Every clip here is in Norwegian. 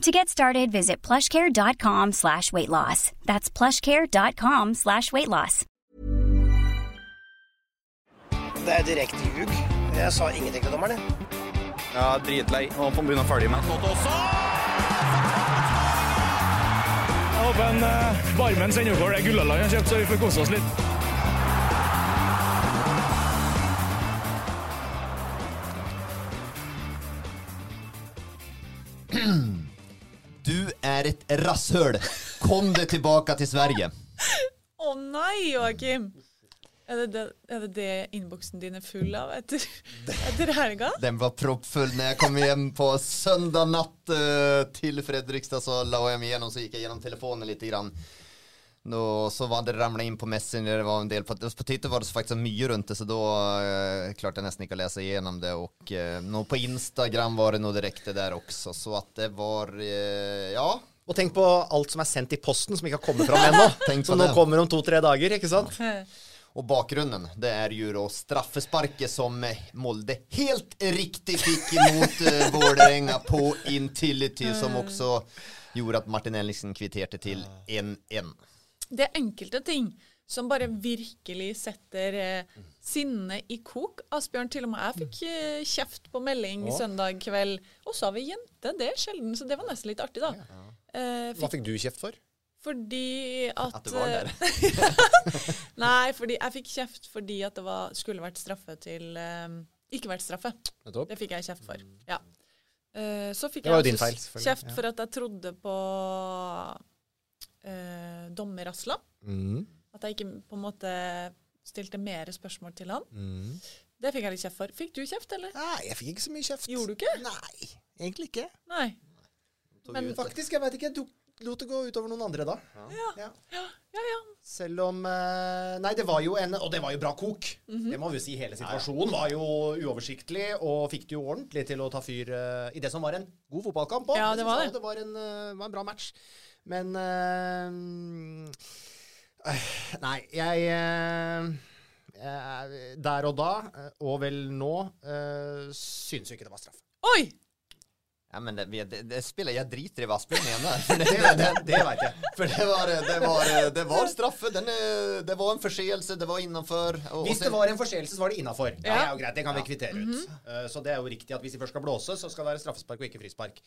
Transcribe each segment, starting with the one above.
To get started, visit plushcare.com slash weight loss. That's plushcare.com slash weight loss. Det er direkte ljug. Jeg sa ingenting til dommerne. Ja, dritlei. Nå får han med. å følge også. Jeg håper en uh, barmen sender over det Gullaland han har kjøpt, så vi får kose oss litt. Du er et rasshøl! Kom deg tilbake til Sverige. Å nei, Joakim! Er det det, er det det innboksen din er full av etter, etter helga? Den var proppfull Når jeg kom hjem på søndag natt uh, til Fredrikstad så la jeg meg gjennom, så gikk jeg gjennom telefonen lite grann. Då, så var det ramla inn på Messenger, det var en del, på, på Twitter var det så faktisk mye rundt det så da eh, klarte jeg nesten ikke å lese igjennom det og eh, nå på Instagram var det noe direkte der også så at det var, eh, ja. Og tenk på alt som er sendt i posten som ikke har kommet fram ennå. Som nå det. kommer om to-tre dager, ikke sant? Og bakgrunnen, det er jo da straffesparket som Molde helt riktig fikk mot uh, Vålerenga på Intility, som også gjorde at Martin Ellingsen kvitterte til 1-1. Det er enkelte ting som bare virkelig setter eh, sinnet i kok. Asbjørn, til og med jeg fikk eh, kjeft på melding søndag kveld. Og så har vi jente, det er sjelden, så det var nesten litt artig, da. Eh, Hva fikk, fikk du kjeft for? fordi at At du var der. eh, Nei, fordi jeg fikk kjeft fordi at det var, skulle vært straffe til eh, Ikke vært straffe. Nettopp. Det fikk jeg kjeft for. Ja. Eh, så fikk Det var jo jeg din feil, selvfølgelig. kjeft for at jeg trodde på uh, dommer Aslan. Mm. At jeg ikke på en måte stilte mer spørsmål til han. Mm. Det fikk jeg litt kjeft for. Fikk du kjeft, eller? Nei, jeg fikk ikke så mye kjeft. Gjorde du ikke? Nei, egentlig ikke. Nei. Men faktisk, jeg vet ikke. Jeg lot det gå utover noen andre da. Ja. Ja. Ja, ja. ja. Selv om eh, Nei, det var jo en Og det var jo bra kok. Mhm. Det må vi si. Hele situasjonen var jo uoversiktlig, og fikk det jo ordentlig til å ta fyr uh, i det som var en god fotballkamp òg. Ja, det var det. Det var en, uh, var en bra match. Men eh, eh, Nei, jeg eh, eh, Der og da, eh, og vel nå, uh, syns jo ikke det var straff. Oi! Ja, men det, det, det spiller jeg driter i hva spillet mener. Det, det, det, det veit jeg. for det var, det var, det var straffe. Den, det var en forseelse, det var innafor. Hvis det var en forseelse, så var det innafor. Det Ja. er jo greit, det kan vi kvittere ut. Eh, Så det er jo riktig at hvis de først skal blåse, så skal det være straffespark og ikke frispark.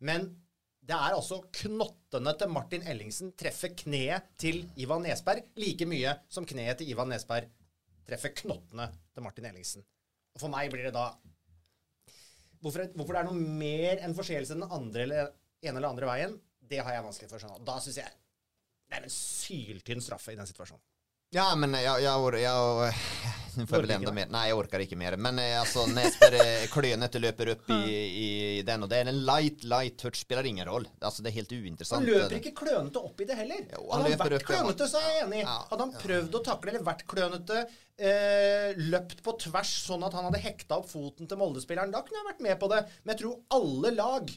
Men det er altså knottene til Martin Ellingsen treffer kneet til Ivan Nesberg like mye som kneet til Ivan Nesberg treffer knottene til Martin Ellingsen. Og for meg blir det da Hvorfor, hvorfor det er noe mer enn forseelse den andre eller ene eller andre veien, det har jeg vanskelig for å skjønne. Da syns jeg det er en syltynn straffe i den situasjonen. Ja, men jeg, jeg, jeg, jeg, Får vel enda mer. Nei, jeg orker ikke mer. Men eh, altså, Nesberg eh, klønete løper opp i, i den, og det er en light, light touch. Spiller ingen roll. Altså, det er helt uinteressant. Han løper ikke klønete opp i det heller. Jo, han Hadde han vært klønete, så er jeg enig. Ja, Hadde han prøvd å takle eller vært klønete, eh, løpt på tvers sånn at han hadde hekta opp foten til Molde-spilleren, da kunne jeg vært med på det. Men jeg tror alle lag,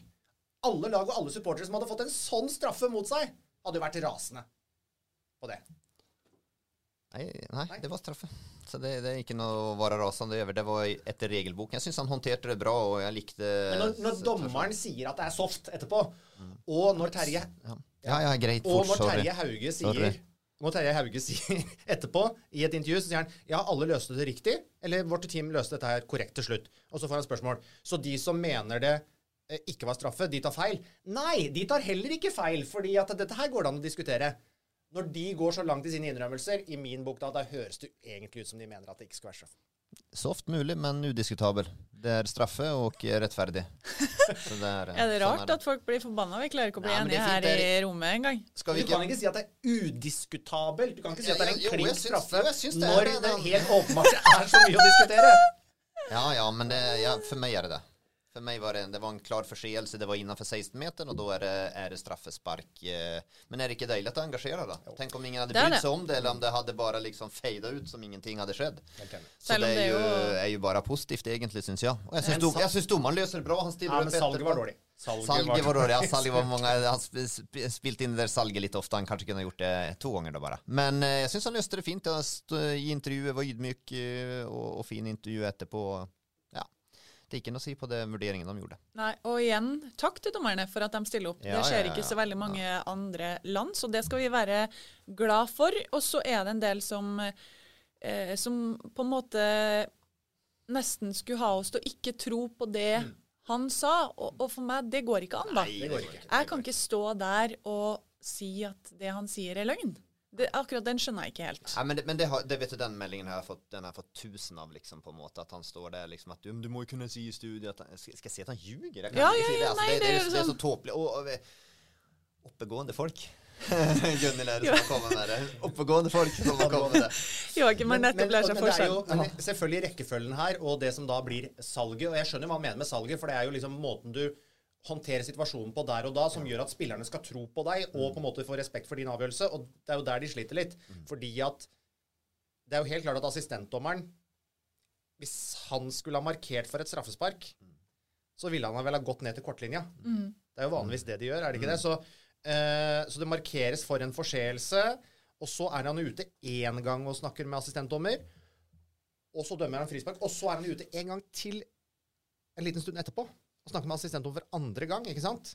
alle lag og alle supportere som hadde fått en sånn straffe mot seg, hadde jo vært rasende på det. Nei, nei, det var straffe. Så det, det er ikke noe å være rasende over. Det var etter regelboken. Jeg syns han håndterte det bra, og jeg likte Men når, når dommeren sier at det er soft etterpå, og når Terje Ja, ja, ja greit. Og når. Terje Hauge Sorry. sier når Terje Hauge sier etterpå i et intervju, så sier han ja, alle løste det riktig, eller vårt team løste dette her korrekt til slutt. Og så får han spørsmål. Så de som mener det eh, ikke var straffe, de tar feil? Nei, de tar heller ikke feil, fordi at dette her går det an å diskutere. Når de går så langt i sine innrømmelser, i min bok da, da høres det egentlig ut som de mener at det ikke skal være straff. Så ofte mulig, men udiskutabel. Det er straffe og rettferdig. Så det er, Er det sånn rart det. at folk blir forbanna? Vi klarer ikke å bli Nei, enige er her i rommet engang. Du kan ikke si at det er udiskutabelt. Du kan ikke si at det er en klink straffe jo, det er når det, det helt åpenbart er så mye å diskutere. Ja, ja, men det, ja, for meg er det det. För mig var det, det var en klar förseelse, det var innenfor 16-meteren, og da er det, er det straffespark. eh. Men er det ikke deilig å engasjere, da? Tenk om ingen hadde brydd seg om det, eller om det hadde bare liksom fada ut som ingenting hadde skjedd. Så det er jo, jo- er jo bare positivt, egentlig, syns jeg. Og jeg syns dom, sa- syns dommeren løser det bra. Han stiller Ja, men salget etterpå. var dårlig. Salget var dårlig. Ja, salget var mange, han sp sp spilte inn det der salget litt ofte. Han kanskje kunne gjort det to ganger da bare. Men eh, jeg syns han løste det fint. I intervjuet var ydmyk eh, og, og fin intervju etterpå. Det er ikke noe å si på det vurderingen de gjorde. Nei, og igjen, takk til dommerne for at de stiller opp. Ja, det skjer ja, ja, ikke så veldig mange andre land, så det skal vi være glad for. Og så er det en del som, eh, som på en måte nesten skulle ha oss til å ikke tro på det han sa. Og, og for meg, det går ikke an, da. Det går ikke. Jeg kan ikke stå der og si at det han sier er løgn. Det, akkurat den skjønner jeg ikke helt. Nei, men det, men det, har, det vet du, den meldingen har jeg fått, den har jeg fått tusen av, liksom, på en måte. At han står der liksom at du, du må jo kunne si i studiet at han, skal, skal jeg si at han ljuger? Jeg kan Ja, ikke ja, si det. ja, Altså, nei, det, det, er, det er så sånn- tåpelig. Og, og oppegående folk. Gunnhild er det som kommer med det. Oppegående folk som har kommet med det. Joakim har nettopp lært seg men det er jo selvfølgelig rekkefølgen her, og det som da blir salget. Og jeg skjønner hva han mener med salget, for det er jo liksom måten du håndterer situasjonen på der og da, som gjør at spillerne skal tro på deg og på en måte få respekt for din avgjørelse. Og det er jo der de sliter litt. Fordi at det er jo helt klart at assistentdommeren Hvis han skulle ha markert for et straffespark, så ville han vel ha gått ned til kortlinja. Det er jo vanligvis det de gjør, er det ikke det? Så, eh, så det markeres for en forseelse, og så er han ute én gang og snakker med assistentdommer, og så dømmer han frispark, og så er han ute en gang til en liten stund etterpå og snakker med assistenten for andre gang, ikke sant?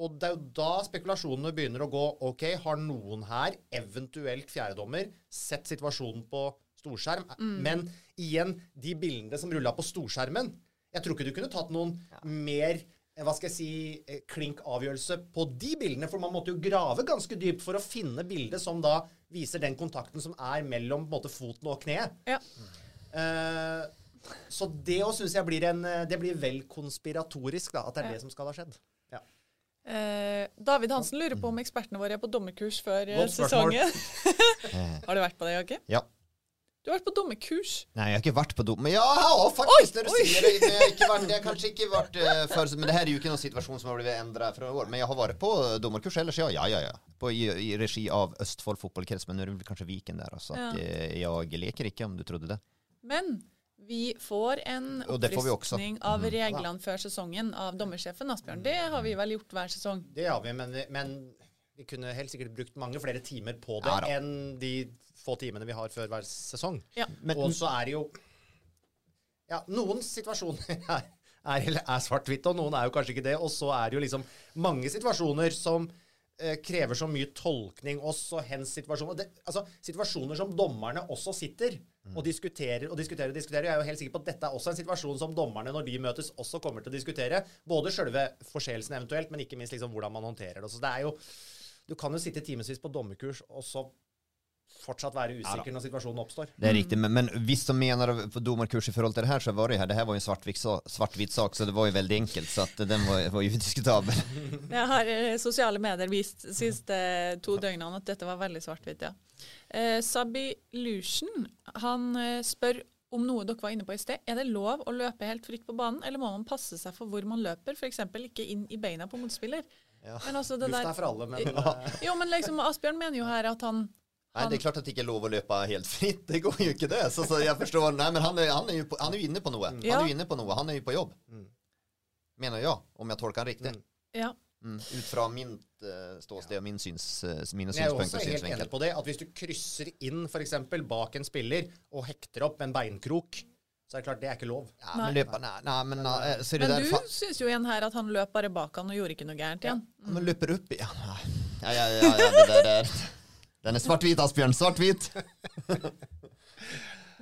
Og det er jo da spekulasjonene begynner å gå OK, har noen her, eventuelt fjerdedommer, sett situasjonen på storskjerm? Men igjen, de bildene som rulla på storskjermen Jeg tror ikke du kunne tatt noen mer eh, hva skal jeg si, eh, klink avgjørelse på de bildene, for man måtte jo grave ganske dypt for å finne bildet som da viser den kontakten som er mellom på en måte, foten og kneet. Ja. Eh, så det òg syns jeg blir en eh, Det blir vel konspiratorisk, da, at det er det som skal ha skjedd. Ja. Eh, David Hansen lurer på om ekspertene våre er på dommerkurs før eh, Godt sesongen. har du vært på det, Joakim? Ja. Du har vært på dommerkurs. Nei, jeg har ikke vært på dom. Ja, faktisk! faktisk, når du oi. sier det. Jeg har, ikke vært, jeg har kanskje ikke vært uh, før, Men det her er jo ikke noen situasjon som har blitt endret fra i år. Men jeg har vært på dommerkurs ellers, ja. Ja, ja, ja. På, i, I regi av Østfold fotballkrets, men nå er det kanskje Viken der. Altså, at, Ja. eh, jeg leker ikke, om du trodde det. Men vi får en opprustning av reglene før sesongen av dommersjefen, Asbjørn. Det har vi vel gjort hver sesong. Det har vi, men, men vi kunne helt sikkert brukt mange flere timer på det Ja enn de få timene vi har før hver sesong. Ja. og så er det jo Ja, noen situasjoner er, er, er svart-hvitt, og noen er jo kanskje ikke det. Og så er det jo liksom mange situasjoner som eh, krever så mye tolkning, også hens situasjon. Det, altså, situasjoner som dommerne også sitter og diskuterer og diskuterer og diskuterer. Jeg er jo helt sikker på at dette er også en situasjon som dommerne, når de møtes, også kommer til å diskutere. Både sjølve forseelsen eventuelt, men ikke minst liksom hvordan man håndterer det. Så det er jo Du kan jo sitte timevis på dommerkurs og så fortsatt være usikker når situasjonen oppstår. Det er riktig, men, men hvis de mener på dommerkurs i forhold til det her, så var det her. Det her var jo en svart-hvit sak, så det var jo veldig enkelt. Så at den var, var jo diskutabel. Jeg har eh, sosiale medier vist de siste to døgnene at dette var veldig svart-hvitt, ja. Eh, Sabi Lushen, han eh, spør om noe dere var inne på i sted. Er det lov å løpe helt fritt på banen, eller må man passe seg for hvor man løper? F.eks. ikke inn i beina på motspiller. Men altså det Luft der er for alle, men eh, Jo, men liksom Asbjørn mener jo her at han Nei, det er klart at det ikke er lov å løpe helt fritt. Det går jo ikke det. Så, så jeg forstår. Nei, men han er, han er, jo, på, han er jo inne på noe. Han er jo inne på noe. Han er jo på jobb. Mener jeg, om jeg tolker han riktig. Ja. Mm. Ut fra min uh, ståsted og min syns, uh, mine Men jeg er også helt enig på det, at hvis du krysser inn f.eks. bak en spiller og hekter opp en beinkrok, så er det klart det er ikke lov. Ja, men løper, nei, nei, men nei, er Men der du syns jo igjen her at han løp bare bak han og gjorde ikke noe gærent igjen. Ja, Men løper opp igjen Ja, ja, ja, ja, ja det der er Den er svart-hvit, Asbjørn. Svart-hvit.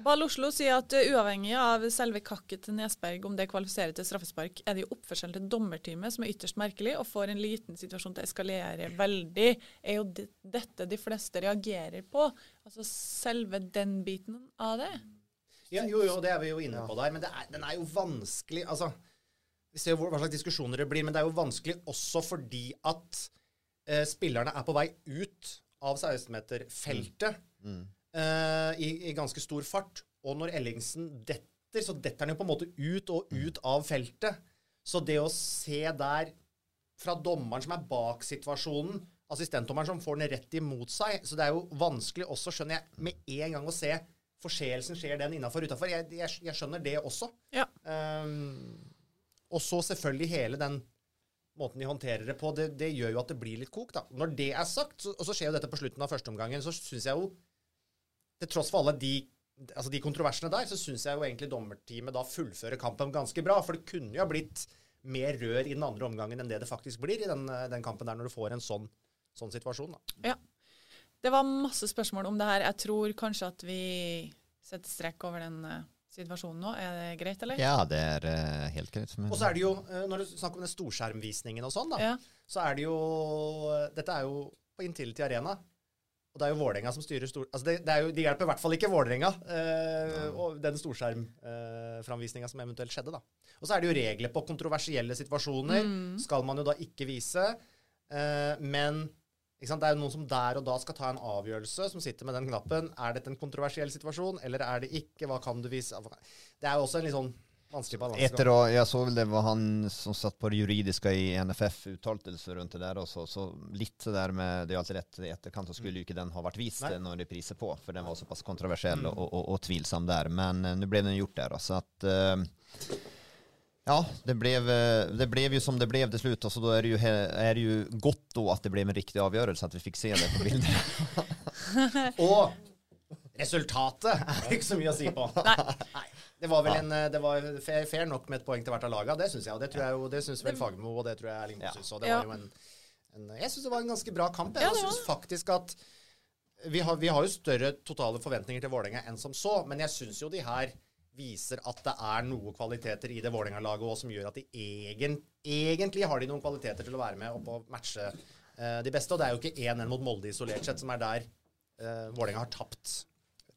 Ball Oslo sier at uh, uavhengig av selve kakket til Nesberg, om det kvalifiserer til straffespark, er det jo oppførselen til dommerteamet som er ytterst merkelig, og får en liten situasjon til å eskalere veldig. Er jo dette de fleste reagerer på. Altså selve den biten av det. Ja, jo, jo, det er vi jo inne på der, men det er, den er jo vanskelig Altså, vi ser jo hva slags diskusjoner det blir, men det er jo vanskelig også fordi at eh, spillerne er på vei ut av 16-meterfeltet eh, i, i ganske stor fart. Og når Ellingsen detter, så detter han jo på en måte ut og ut av feltet. Så det å se der fra dommeren som er bak situasjonen, assistentdommeren som får den rett imot seg Så det er jo vanskelig også, skjønner jeg, med en gang å se forseelsen. Skjer den innafor utafor? Jeg, jeg, jeg skjønner det også. Ja. Um, og så selvfølgelig hele den måten de håndterer det på, det, det gjør jo at det blir litt kok, da. Når det er sagt, så, og så skjer jo dette på slutten av førsteomgangen, så syns jeg jo Til tross for alle de, altså de kontroversene der, så syns jeg jo egentlig dommerteamet da fullfører kampen ganske bra. For det kunne jo ha blitt mer rør i den andre omgangen enn det det faktisk blir i den, den kampen der, når du får en sånn, sånn situasjon. da. Ja. Det var masse spørsmål om det her. Jeg tror kanskje at vi setter strekk over den eh, situasjonen nå. Er det greit, eller? Ja, det er uh, helt greit. Men, Og så er det jo, eh, når du snakker om den storskjermvisningen og sånn, da, Ja. så er det jo Dette er jo på Intility Arena. Og det er jo Vålerenga som styrer stor... Altså det, det er jo, de hjelper i hvert fall ikke Vålerenga, eh, og den storskjermframvisninga som eventuelt skjedde, da. Og så er det jo regler på kontroversielle situasjoner. Skal man jo da ikke vise. Eh, men? Det er jo noen som der og da skal ta en avgjørelse, som sitter med den knappen. Er dette en kontroversiell situasjon, eller er det ikke? Hva kan du vise? Det er jo også en litt sånn vanskelig balanse. Etter å, jeg så vel det var han som satt på det juridiske i NFF uttalte seg rundt det der. Og så, så litt det der med Det er alltid rett i etterkant, så skulle jo ikke den ha vært vist Nei. når reprise på, for den var såpass kontroversiell og, og, og tvilsom der. Men eh, nå ble den gjort der, så at eh, Ja, det blev, eh, det blev ju som det blev til slutt, og så da er det jo, er det jo godt da at det ble en riktig avgjørelse, at vi fikk se det på bildet. Og resultatet er ikke så mye å si på. Nei. Det var vel en, eh, det var fair, fair nok med et poeng til hvert av laga, det syns jeg. Og det tror jeg jo, det syns vel Fagermo, og det tror jeg Erling Ja. Moe syns òg. Det var jo en, en Jeg syns det var en ganske bra kamp. Jeg, Ja, jeg syns faktisk at vi har, vi har jo større totale forventninger til Vålerenga enn som så, men jeg syns jo de her viser at det er noe kvaliteter i det Vålerenga-laget òg som gjør at de egen, egentlig har de noen kvaliteter til å være med opp og matche eh, de beste. Og det er jo ikke 1-1 mot Molde isolert sett, som er der uh, Vålerenga har tapt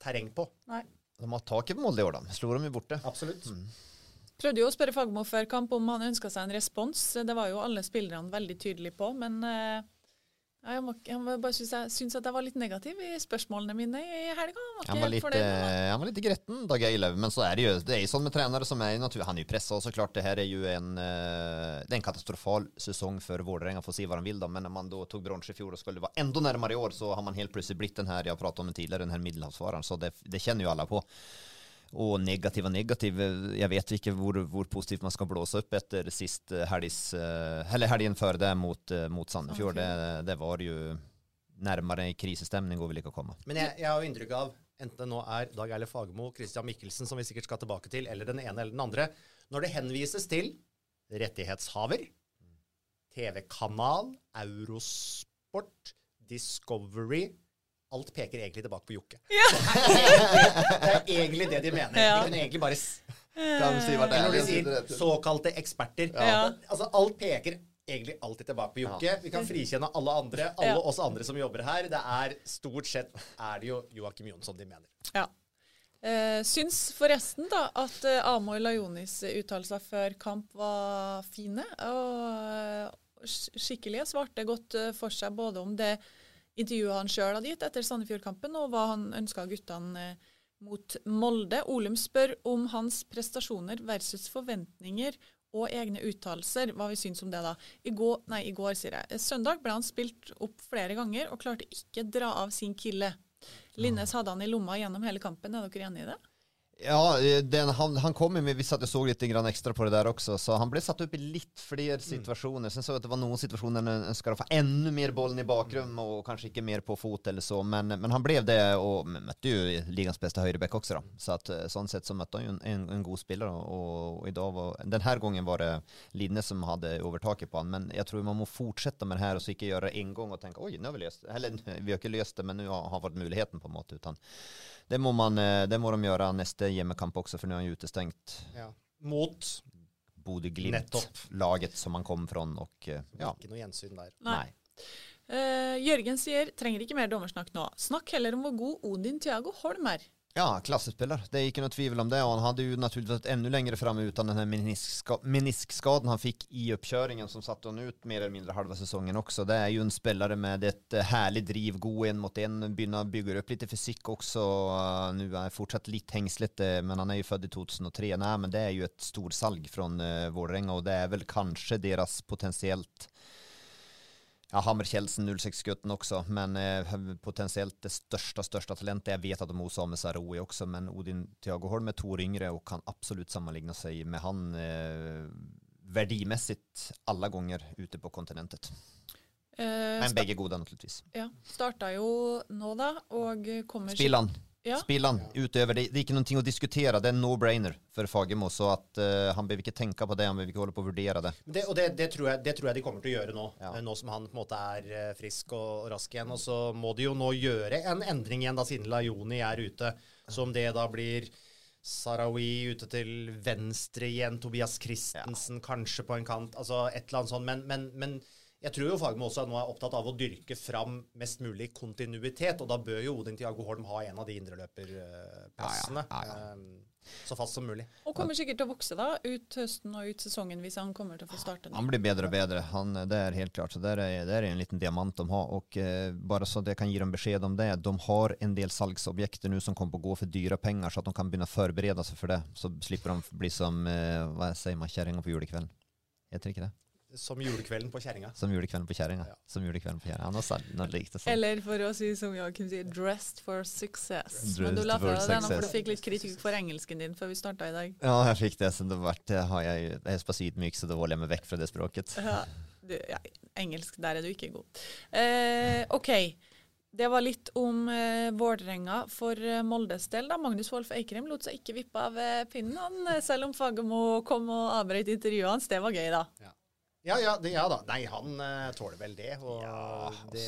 terreng på. Nei. De har taket på Molde i år, da. Slo dem jo borte. Absolutt. Prøvde jo å spørre Fagmo før kamp om han ønska seg en respons. Det var jo alle spillerne veldig tydelige på, men eh, ja, jeg, må, jeg må bare synes jeg syns at jeg var litt negativ i spørsmålene mine i helga. Han var, litt, eh, han var litt gretten, Dag Eilev. Men så er det jo det er sånn med trenere som er natur Han er jo pressa, så klart det her er jo en eh, er en katastrofal sesong for Vålerenga, får si hva han vil, da. Men når man da tok bronse i fjor og skulle være enda nærmere i år, så har man helt plutselig blitt den her jeg har pratet om tidligere, den her middelhavsfareren. Så det, det kjenner jo alle på. Og negativ og negativ. Jeg vet ikke hvor, hvor positivt man skal blåse opp etter sist eh, helgs eh, Eller helgen før det mot, eh, mot Sandefjord. Det, det var jo nærmere krisestemning hvor vi ikke komme. Men jeg, jeg har jo inntrykk av, enten det nå er Dag Eile Fagermo, Christian Mikkelsen, som vi sikkert skal tilbake til, eller den ene eller den andre, når det henvises til rettighetshaver, TV-kanal, Eurosport, Discovery Alt peker egentlig tilbake på Jokke. det er egentlig det de mener. Ja. De kunne egentlig bare s- Kan si hva det Eller når de er. sier såkalte eksperter. Ja. Altså, alt peker egentlig alltid tilbake på Jokke. Vi kan frikjenne alle andre, alle Ja. oss andre som jobber her. Det er stort sett er det jo Joakim Jonsson de mener. Ja. Eh, syns forresten da at eh, Amoy Lajonis uttalelser før kamp var fine. Og eh, sk- skikkelige. Svarte godt eh, for seg både om det intervjuet han sjøl hadde gitt etter Sandefjord-kampen, og hva han ønska guttene eh, mot Molde. Olum spør om hans prestasjoner versus forventninger og egne uttalelser. Hva vi syns om det, da. I går, nei, i går, sier jeg. Eh, Søndag ble han spilt opp flere ganger og klarte ikke dra av sin kille. Linnes hadde han i lomma gjennom hele kampen. Er dere enig i det? Ja, eh, den, han, han kom med, vi satt og såg litt grann extra på det der også, så han ble satt opp i litt flere situationer. Sen så att det var noen situasjoner han han å få enda mer bollen i bakrommet, og kanskje ikke mer på fot eller så, men, men han ble det og møtte jo ligans beste høyreback også, da. Så at, sånn sett så møtte han jo en, en, en god spelare og, och idag var, denne gangen var det Linne som hadde overtaket på han, men jeg tror man må fortsette med det her, og så ikke gjøre det en gang og tenke oi, nå har vi løst det, eller vi har ikke løst det, men nå har, har vært muligheten, på en måte. utan det må, man, eh, det må de gjøre neste hjemmekamp også, for nå er han utestengt. Ja. Mot Bodø Glimt, Nettopp. laget som han kom fra. och eh, ja, Ikke noe gjensyn der. Nei. Uh, Jørgen sier trenger ikke mer dommersnakk nå. Snakk heller om hvor god Odin Thiago Holm er. Ja klassespiller. Det är ikke noe tvivel om det Og han hadde jo naturligvis vært enda lenger framme uten den meniskska meniskskaden han fikk i oppkjøringen, som satte han ut mer eller mindre halva sesongen også. Det er jo en spiller med et herlig driv, god en mot en, begynner bygger opp litt fysikk også. Nå Nu är fortsatt litt hängsligt, eh, men han er jo født i 2003. Nei, men det er jo et storsalg fra uh, Vålerenga og det er vel kanskje deres potentiellt Ja, Hammer Kjeldsen, 06-gutten også, men eh, potensielt det største største talentet. Jeg vet at de osar med Saroui også, men Odin Thiago Holm er to år yngre og kan absolutt sammenligne seg med han eh, verdimessig alle ganger ute på kontinentet. Eh, Men begge gode, naturligvis. ja, starta jo nå, da, og kommer Spillan. Ja. Spillan utöver det. Det är noen ting att diskutera. Det är en no-brainer för Fagemo, så att uh, han behöver inte tänka på det. Han behöver inte hålla på å värdera det. Det, og det, det, tror jeg, det tror jeg de kommer til å gjøre nå, Ja. eh, nå som han på en måte er eh, frisk og, rask igjen. Og så må de jo nå gjøre en endring igjen, da siden Lajoni er ute. Så om det da blir Sarawi ute til venstre igjen, Tobias Christensen kanskje på en kant, altså et eller annet sånt. Men, men, men jeg tror jo Fagmo også nå er opptatt av å dyrke fram mest mulig kontinuitet, og da bør jo Odin Tiago Holm ha en av de indreløperplassene. Ja, ja, ja, ja. Så fast som mulig. Og kommer sikkert til å vokse da, ut høsten og ut sesongen hvis han kommer til å få starte nå. Han blir bedre og bedre, han, det er helt klart. Så där er, där er en liten diamant de har. Og eh, bare så jeg kan gi dem beskjed om det, de har en del salgsobjekter nå som kommer att gå for dyre penger, så at de kan begynne å forberede seg for det. Så slipper de bli som, eh, hva sier man, kjerringa på julekvelden. Heter ikke det? Som julekvelden på kjerringa. Som julekvelden på kjerringa. Ja. Som julekvelden på. Han har sagt något sånn. Eller for å si som Joakim sier, 'dressed for success'. Dressed Men du la fra deg den, for du fikk litt kritikk for engelsken din før vi starta i dag. Ja, jeg fikk det. Så vart, det har jeg, ju, jag är så pass ydmyk så då holder jeg meg vekk fra det språket. Ja, du, ja, engelsk, der er du ikke god. Eh, OK. Det var litt om eh, Vålerenga for eh, Moldes del. da. Magnus Wolff Eikrem lot seg ikke vippe av eh, pinnen, han, eh, selv om Fagermo kom og avbrøt intervjuet hans. Det var gøy, da. Ja, ja, det, ja da. Nei, han uh, tåler vel det. Og, det,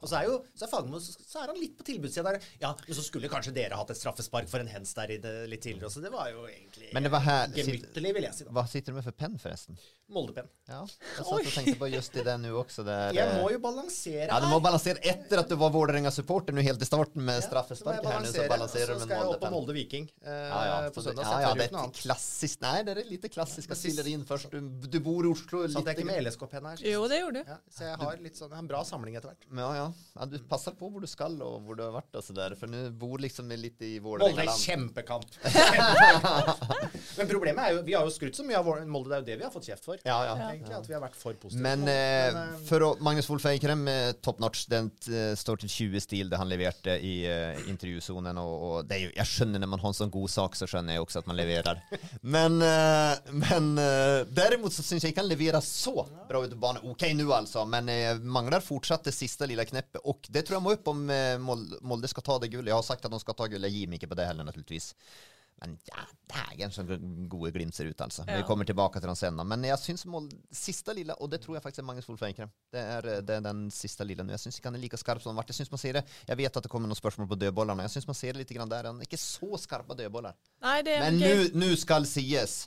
og så er jo så er Fagermo så, så er han litt på tilbudssida der. Ja, men så skulle kanskje dere hatt et straffespark for en hens der i det litt tidligere. Så det var jo egentlig Men det var här, gemyttlig, vil jeg si. da. Hva sitter du med for penn forresten? Moldepenn. Ja, jeg satt og tenkte på just det nå også. Der, Jeg må jo balansere her. Ja, du må balansere etter at du var Vålerenga-supporter nå helt i starten med Ja, så jeg her. nå, Så balanserer du med skal jeg opp på Molde-penn. Viking uh, Ja, ja, på søndag. ja, ja, det er et klassisk Nei, det er litt klassiska Precis. stiller inn først. Du, du bor i Oslo. Jeg ikke med LSK-penn her? Jo, det gjorde du. Ja, så jeg har litt sånn, en bra samling etter hvert. ja, ja. ja, du passer på hvor du skal og hvor du har vært og så der, for nå bor liksom litt i Molde er Vålerenga-land. kjempekamp. Men problemet er jo Vi har jo skrutt så mye av Molde, det er jo det vi har fått kjeft for. Ja, ja. Egentlig At vi har vært for positive. Men, eh, men, eh, for å, Magnus Wolff Eikrem, eh, top notch, den eh, står til 20 stil det han leverte i eh, intervjusonen. Og, og det jo, jeg skjønner når man har en sånn god sak, så skjønner jeg også at man leverer. Men, eh, men eh, derimot så syns jeg ikke han leverer så bra ut på banen. Ok nå, altså, men eh, mangler fortsatt det siste lille kneppet. Og det tror jeg må opp om eh, Molde skal ta det gullet. Jeg har sagt at de skal ta gullet. Jeg gir meg ikke på det heller, naturligvis. Men ja, dægen så gode glimt ser ut, altså. Vi kommer tilbake til den senere. Men jeg syns siste lille, og det tror jeg faktisk er Magnus Wolff Eikrem, det eh, det er den siste lille nå. Jeg syns ikke han er like skarp som han ble. Jeg synes man ser det. Jeg vet at det kommer noen spørsmål på dødbollene. Jeg syns man ser det litt grann der. Han er ikke så skarpe dødboller. Nei, det er Men nå skal sies,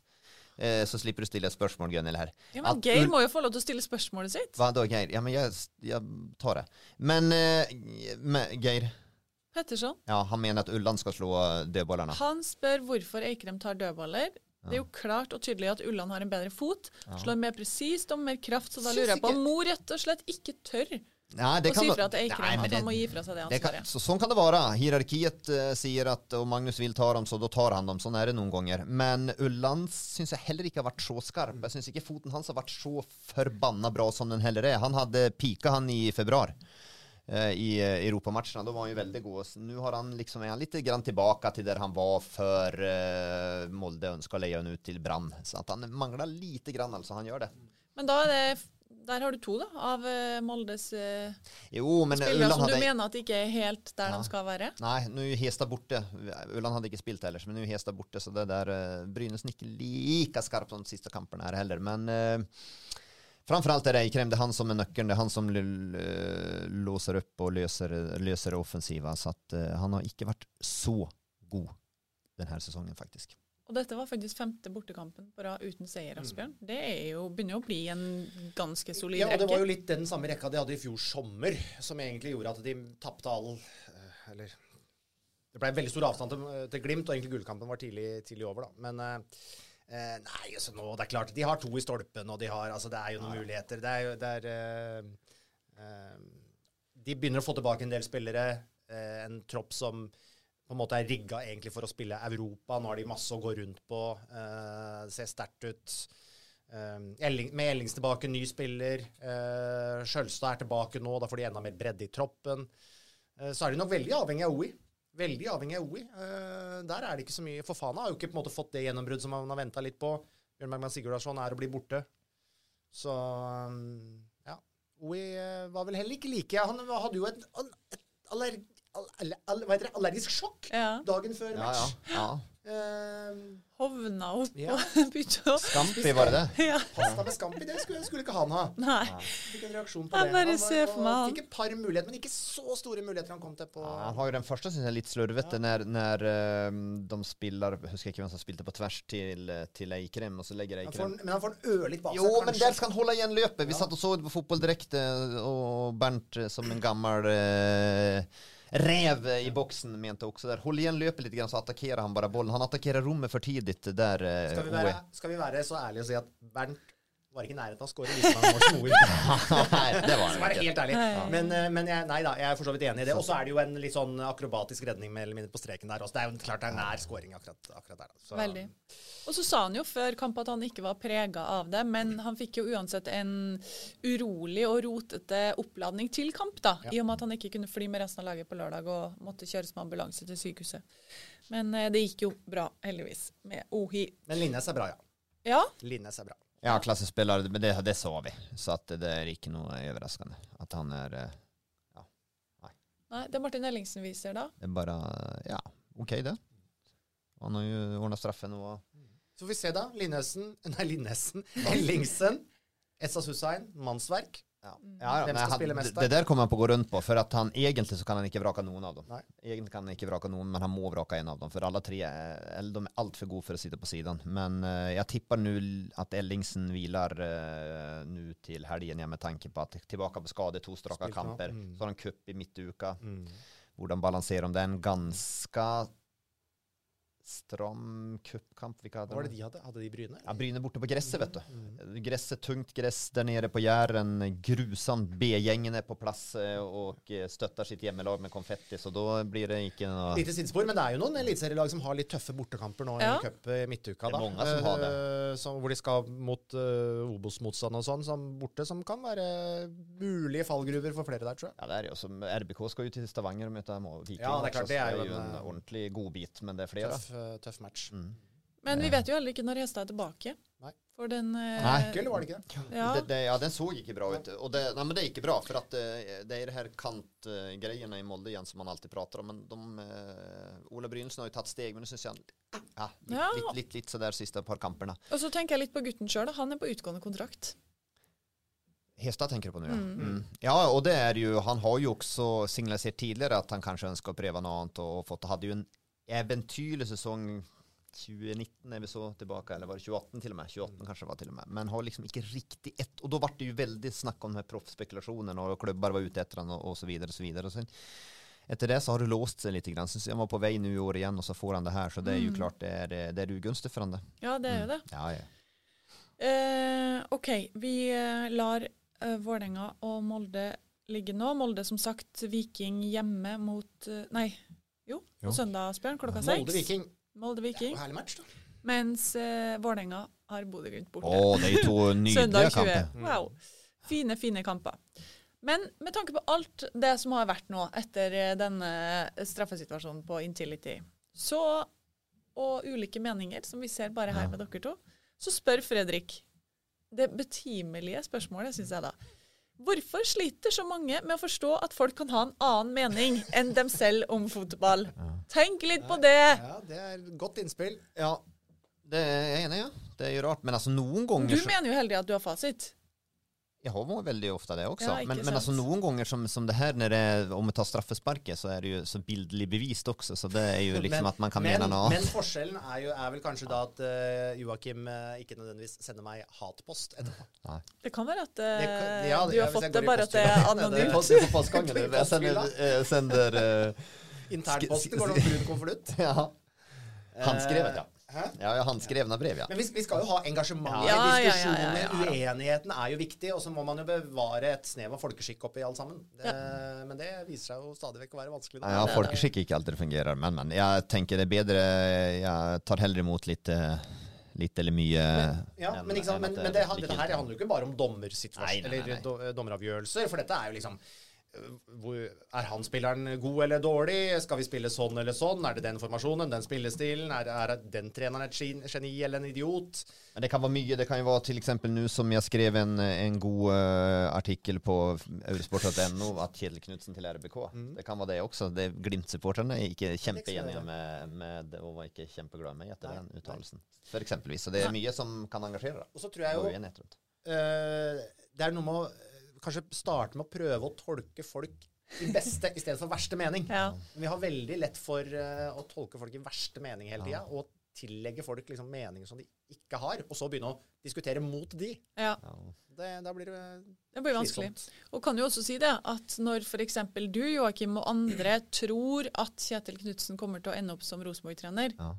så slipper du stille et spørsmål, Gunhild, her. Ja, men At Geir må jo få lov til å stille spørsmålet sitt. Hva da, Geir? Ja, men jeg, jeg tar det. Men, eh, men Geir, Petterson. ja, han mener at Ulland skal slå dødballene. Han spør hvorfor Eikrem tar dødballer. Det er jo klart og tydelig at Ulland har en bedre fot, slår mer presist og mer kraft, så da Syns lurer jeg på om Mo rett og slett ikke tør Nei, det å kan si va- fra til Nei, Eikrem men at det- han må gi fra seg det ansvaret. så, sånn kan det være. Hierarkiet eh, sier at om Magnus vil ta dem, så da tar han dem. Sånn er det noen ganger. Men Ulland syns jeg heller ikke har vært så skarp. Jeg syns ikke foten hans har vært så forbanna bra som den heller er. Han hadde pika han i februar. eh, i eh, Europamatcherna. Da var han jo veldig god. Nå Nu har han liksom, er han litt grann tilbake til der han var før eh, Molde ønska å leie han ut til Brann. Så att han mangler lite grann altså. han gjør det. Men da er det Der har du to, da, av eh, Moldes eh, Jo, men spillere Ulland som du mener at ikke er helt der Ja. de skal være. Nei, nå er Hestad borta. Ulland hadde ikke spilt heller, men nå er Hestad borte, så det der uh, Brynesen ikke like skarpt som de siste kampene her heller. Men framfor alt er det Eikrem, det er han som er nøkkelen. det er han som eh, låser opp og løser, løser offensiva. Så at, uh, han har ikke vært så god denne sesongen, faktiskt. Og dette var faktisk femte bortekampen på rad uten seier, Asbjørn. Det er jo, begynner jo å bli en ganske solid rekke. Ja, og det var jo litt den samme rekka de hadde i fjor sommer, som egentlig gjorde at de tapte all eh, Eller Det ble en veldig stor avstand til, til Glimt, og egentlig gullkampen var tidlig, tidlig over, da. Men eh, eh, Nei, altså nå, det er klart. De har to i stolpen, og de har Altså, det er jo noen muligheter. Det er jo det er, eh, eh, De begynner å få tilbake en del spillere. eh, en tropp som på en måte er rigga egentlig for å spille Europa. Nå har de masse å gå rundt på. Uh, ser sterkt ut. Uh, Elling, med Ellings tilbake, ny spiller. Uh, Skjølstad er tilbake nå, da får de enda mer bredde i troppen. Uh, så er de nok veldig avhengig av OI. Veldig avhengig av OI. Der er det ikke så mye For Fana har jo ikke på en måte fått det gjennombruddet som han har venta litt på. Bjørn Bergman Sigurdarsson er å bli borte. Så um, ja. OI var vel heller ikke like Han hadde jo et, et aller, hva heter det, allergisk sjokk Ja. dagen før match. ja. ja. Uh, Hovna opp Ja. og begynte å Scampi var det det? ja. Pasta med scampi, det skulle, skulle ikke han ha. Nei. Fikk en reaksjon på Jeg det. bare Han var- ser for meg han. Fikk et par muligheter, men ikke så store muligheter han kom til på Ja, han har jo den første, syns jeg, litt slurvete når, når, eh, de spiller husker jeg ikke hvem som spilte på tvers til, til Eikrem og så lägger han får, Eikrem Men han får en ørlitt bak Jo, men der skal han holde igjen løpet. Vi satt og så på fotball direkte, og Bernt eh, som en gammel eh, räv i boxen mente också där. Håll igen löpet lite grann så attackerar han bara bollen. Han attackerar rommet för tidigt där. Eh, Skal vi, være, skal vi være så ærlige og si at Bernt var ikke i nærheten av å skåre like mange mål som. Det var han være helt ærlig. Men, eh, men jeg, nei da, jeg er for så vidt enig i det. Og så er det jo en litt sånn akrobatisk redning med eller mindre på streken der også. Det er jo klart det er nær skåring akkurat, akkurat der. Så- Veldig. Og så sa han jo før kamp at han ikke var prega av det, men han fikk jo uansett en urolig og rotete oppladning til kamp, da. I og med at han ikke kunne fly med resten av laget på lørdag og måtte kjøres med ambulanse til sykehuset. Men eh, det gikk jo bra, heldigvis, med Ohi. Men Linnes er bra, ja. Ja, Linnes er bra. Ja, klassespiller, men det, det så vi. Så att det er ikke noe overraskende at han er ja. nei, det Martin Ellingsen viser da. det er bare ja, OK, det. Han har jo ordna straffe nå. Så får vi se, da. Linnesen Nei, Linnesen. Ellingsen. Essas Hussein. Mannsverk. Ja, ja, Hvem han, det, der? kommer han på å gå rundt på, for at han egentlig så kan han ikke vrake noen av dem. Nei. Egentlig kan han ikke vrake noen, men han må vrake en av dem, for alle tre er, eller de er altfor gode for å sitte på siden. Men uh, jeg tipper nå at Ellingsen hviler uh, nå til helgen, med tanke på at tilbake på skade, to strake kamper. Mm. Så har han cup i midtuka. Hvordan balanserer de den? Ganske stram cupkamp. Hva var det de? de hadde? Hadde de Bryne? Ja, Bryne borte på gresset, vet du. Mm. Gresset, tungt gress der nede på Jæren. Grusomt. B-gjengen er på plass eh, og eh, støtter sitt hjemmelag med konfetti, så da blir det ikke noe Lite sidespor, men det er jo noen eliteserielag som har litt tøffe bortekamper nå Ja. i cup i midtuka. Det er da. mange som har det. Eh, som- hvor de skal mot uh, Obos-motstand og sånn, som borte, som kan være mulige fallgruver for flere der, tror jeg. Ja, det er jo som RBK skal jo til Stavanger og møte Viking. Ja, det er klart, det er jo en, en eh, ordentlig godbit, men det er flere. Tøff, eh, tøff match. Mm. Men vi vet jo heller ikke når Hestad er tilbake. Nei. For den eh, Nei. Eller var det ikke det? Ja. Det, det, ja, den så ikke bra ut. Og det, nei, men det er ikke bra, for at eh, det er det her kantgreiene i Molde igjen som man alltid prater om. Men de, eh, Ola Brynesen har jo tatt steg, men det syns jeg han ja, litt, Ja. litt, litt, litt så der siste par kampene. Og så tenker jeg litt på gutten sjøl. Han er på utgående kontrakt. Hestad tenker du på nå, ja. Mm. Ja, og det er jo han har jo også signalisert tidligere at han kanskje ønsker å prøve noe annet og fått, hadde jo en äventyrlig sesong 2019 er vi så tilbake, eller var det 2018 til og med? 2018 kanske det var till och med. Men har liksom ikke riktig ett, Og da ble det jo veldig snakk om proffspekulasjoner og klubber var ute etter han, og, og så videre, og så videre. Og så, etter det så har det låst seg litt. grann. Så jag var på vei nå i år igjen, og så får han det her. Så det er jo klart, det er, det er ugunstig for han det. Ja, det er jo det. Ja, ja. Uh, OK, vi eh, lar uh, Vålerenga og Molde ligge nå. Molde som sagt Viking hjemme mot uh, Nei, jo, på Jo. søndag, Asbjørn, klokka seks. Molde-Viking. Molde-Viking. Herlig match, da. Mens eh, Vålerenga har Bodø-Glimt borte. Åh, det to nydelige kampene. nydliga Søndag 20. kamper. Wow. Fine, fine kamper. Men med tanke på alt det som har vært nå etter eh, denne straffesituasjonen på Intility, så, og ulike meninger som vi ser bare her med dere to, så spør Fredrik det betimelige spørsmålet, syns jeg da. Hvorfor sliter så mange med å forstå at folk kan ha en annen mening enn dem selv om fotball? Tenk litt på det! Ja, det er et godt innspill. Ja, det er jeg enig i. Ja. Det er jo rart. Men altså, noen ganger Du så- mener jo heldig at du har fasit. Jeg har vært veldig ofte det også. Ja, men, men altså, noen ganger som, som det her, når det om vi tar straffesparket, så er det jo så bildelig bevist også. Så det er jo liksom at man kan men, mene noe Men forskjellen er, jo, er vel kanskje da at uh, Joakim uh, ikke nødvendigvis sender meg hatpost etterpå. Det kan være at uh, Det kan- ja, du har fått det, bare at det er anonymt. det er på postgangen. det. Jeg sender, sender eh, Internposten går det brun konvolutt. ja. Handskrevet, ja. Hæ? Ja, ja, handskrevne brev, ja. Men vi, vi skal jo ha engasjement Ja, ja, i ja, diskusjonen. ja, ja, ja. Uenigheten er jo viktig, og så må man jo bevare et snev av folkeskikk oppi alt sammen. Det, Men det viser seg jo stadig vekk å være vanskelig. da. Ja, folkeskikk ikke alltid fungerer, men, men jeg tenker det er bedre Jeg tar heller imot litt, eh, litt eller mye Ja, enn- men, ikke sant? men, men det det, dette her handler jo ikke bare om dommersituasjon eller do, dommeravgjørelser, for dette er jo liksom hvor, Er han spilleren god eller dårlig? Skal vi spille sånn eller sånn? Er det den formasjonen, den spillestilen? Er, er den treneren et geni eller en idiot? Men det kan være mye. Det kan jo være eksempel nå som jeg skrev en, en god uh, artikkel på eurosport.no at Kjetil Knutsen til RBK. Det kan være det også. Det er Glimt-supporterne er ikke kjempeenige med, med og var ikke kjempeglade med etter den uttalelsen. Eksempelvis. Så det er mye som kan engasjere. Og så tror jeg jo uh, Det er noe med å kanskje starte med å prøve å tolke folk i beste i stedet for verste mening. Ja. Vi har veldig lett for uh, å tolke folk i verste mening hele tida, og tillegge folk liksom meninger som de ikke har, og så begynne å diskutere mot de. Ja, Det, da blir det det blir vanskelig. slitsomt. Og kan jo også si det, at når f.eks. du, Joakim, og andre tror at Kjetil Knutsen kommer til å ende opp som Rosenborg-trener, Ja.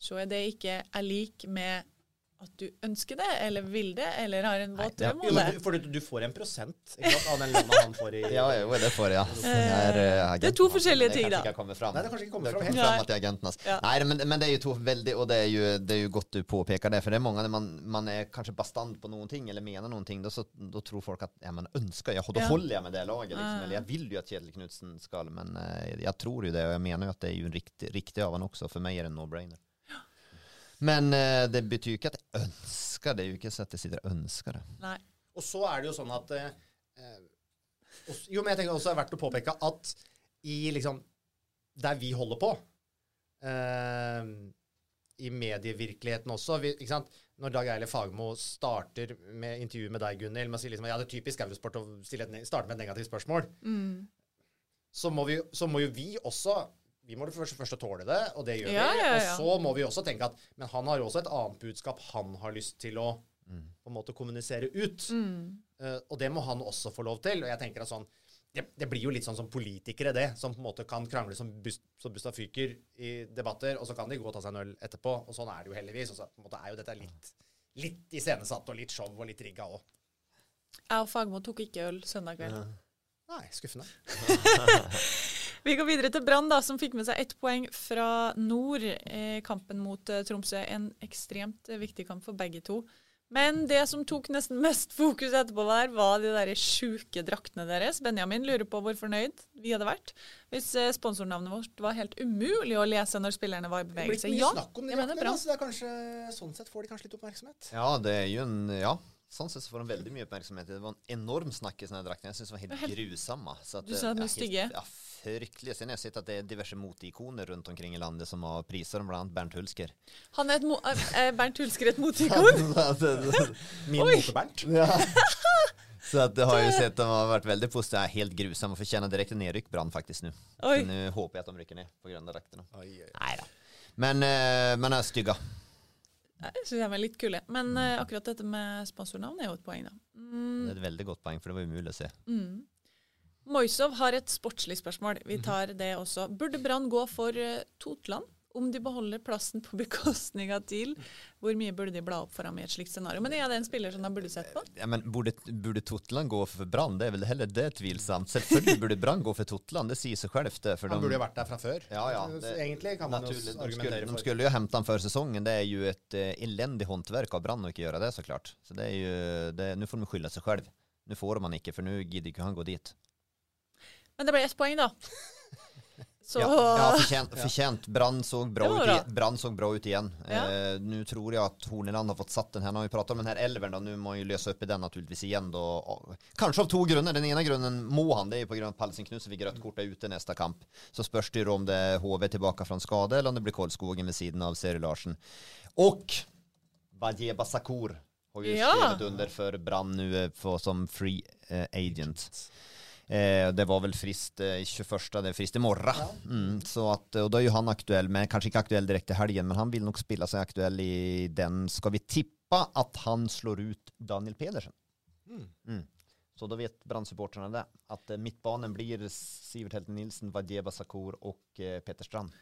så er det ikke er lik med at du ønsker det, eller vil det, eller har en våt drøm Jo, om det. du, for du, du får en prosent ikke sant, av den lønna han får i Ja, jo, det får jeg. Ja. Er, er, eh, det er to forskjellige ting, da. Det kanskje ikke har fram. Nei, det er kanskje ikke kommet fram helt. fram at det er agenten. Altså. Ja. Nei, men, men det er jo to veldig, og det er jo, det er jo godt du påpeker det, for det er mange man, man er kanskje bastant på noen ting, eller mener noen ting, da, så, da tror folk at ja, men ønsker jeg, da holder jeg med det laget, liksom. Eller jeg vil jo at Kjetil Knutsen skal, men eh, jeg tror jo det, og jeg mener jo at det er jo riktig, riktig av han også. For meg er det en no-brainer. Men eh, det betyr jo ikke at jeg ønsker det, er jo ikke så at jeg sitter og ønsker det. Nei. Og så er det jo sånn at eh, eh, også- Jo, men jeg tenker også det er verdt å påpeke at i liksom Der vi holder på, eh, i medievirkeligheten også vi, ikke sant? Når Dag Eile Fagmo starter med intervju med deg, Gunhild, med å si liksom, ja, det er typisk Eurosport å starte med et negativt spørsmål, så, må vi, så må jo vi også vi må først, først tåle det, og det gjør Ja, vi. ja, ja. Og så må vi også tenke at Men han har jo også et annet budskap han har lyst til å på en måte kommunisere ut. Eh, og det må han også få lov til. Og jeg tenker at sånn det, det blir jo litt sånn som politikere, det. Som på en måte kan krangle som, bust, som busta fyker i debatter, og så kan de gå og ta seg en øl etterpå. Og sånn er det jo heldigvis. Og så på en måte er jo dette litt, litt iscenesatt og litt show og litt rigga òg. Jeg og Fagmo tok ikke øl søndag kveld. Nei, skuffende. Vi går videre til Brann, da, som fikk med seg ett poeng fra nord. Eh, kampen mot eh, Tromsø. En ekstremt eh, viktig kamp for begge to. Men det som tok nesten mest fokus etterpå der, var de der sjuke draktene deres. Benjamin lurer på hvor fornøyd vi hadde vært hvis eh, sponsornavnet vårt var helt umulig å lese når spillerne var i bevegelse. Det blir ikke mye Ja, snakk om de jeg draktene, da, så det er kanskje, sånn sett får de kanskje litt oppmerksomhet. Ja, det er jo en Ja. Sånn sett så får de veldig mye oppmerksomhet. Det var en enorm snakk i sånne drakter. Jeg syns de var helt grusomme. Så at Du sa at de var stygge? helt- Ja, fryktelig. jeg har sett at det er diverse moteikoner rundt omkring i landet som har priser bl.a. Bernt Hulsker. Han er et mo eh, Bernt Hulsker et moteikon? Min mote-Bernt. Ja. Så at det har jo sett de har vært veldig positive. Helt grusomme. Fortjener direkte nedrykk Brann faktisk nå. Så Nå håper jeg at de rykker ned på grønne av oi. Nei da. Men, eh, men er stygge. Jeg syns de er litt kule. Men mm. akkurat dette med sponsornavn er jo et poeng, da. Mm, Det er et veldig godt poeng, for det var umulig å se. Moisov har et sportslig spørsmål. Vi tar det også. Burde Brann gå for eh, Totland om de beholder plassen på bekostning av TIL? Hvor mye burde de bla opp for ham i et slikt scenario? Men er det en spiller som de burde sett på? Ja, men Burde, burde Totland gå for Brann? Det er vel heller det tvilsomt. Selvfølgelig burde Brann gå for Totland, det sier seg selv. Det, for Han de- burde jo vært der fra før. Ja, ja, det- Egentlig kan man jo De argumentere skulle, de skulle jo hente han før sesongen. Det er jo et uh, elendig håndverk av Brann å ikke gjøre det såklart. Så det er jo, Nå får de skylde seg selv. Nå får man ikke, for nå gidder ikke han gå dit. Men det ble ett poeng, da. Så Ja, ja fortjent. fortjent. Brann så ut bra. i- Brann bra ut igjen. Ja. Eh, Nå tror jeg at Horneland har fått satt den her. Når har vi pratet om den her elveren, da. Nå må jo løse opp i den naturligvis igjen. Da. Kanskje av to grunner. Den ene grunnen må han. Det er jo av at Palsen Knutsen fikk rødt kort er ute neste kamp. Så spørs det om det er HV tilbake fra en skade, eller om det blir Kolskogen ved siden av Seri Larsen. Og Wajeba Sakur har jo Ja. skrevet under for Brann nå som free eh, agent. Eh, det var vel frist eh, 21. Det er frist i morgen. Mm, så at, og da er jo han aktuell, men kanskje ikke aktuell direkte helgen, men han vil nok spille seg aktuell i den. Skal vi tippe at han slår ut Daniel Pedersen? Mm. Så da vet Brann-supporterne det. At eh, midtbanen blir Sivert Helten Nilsen, Vadjeba Sakur og eh, Peter Strand.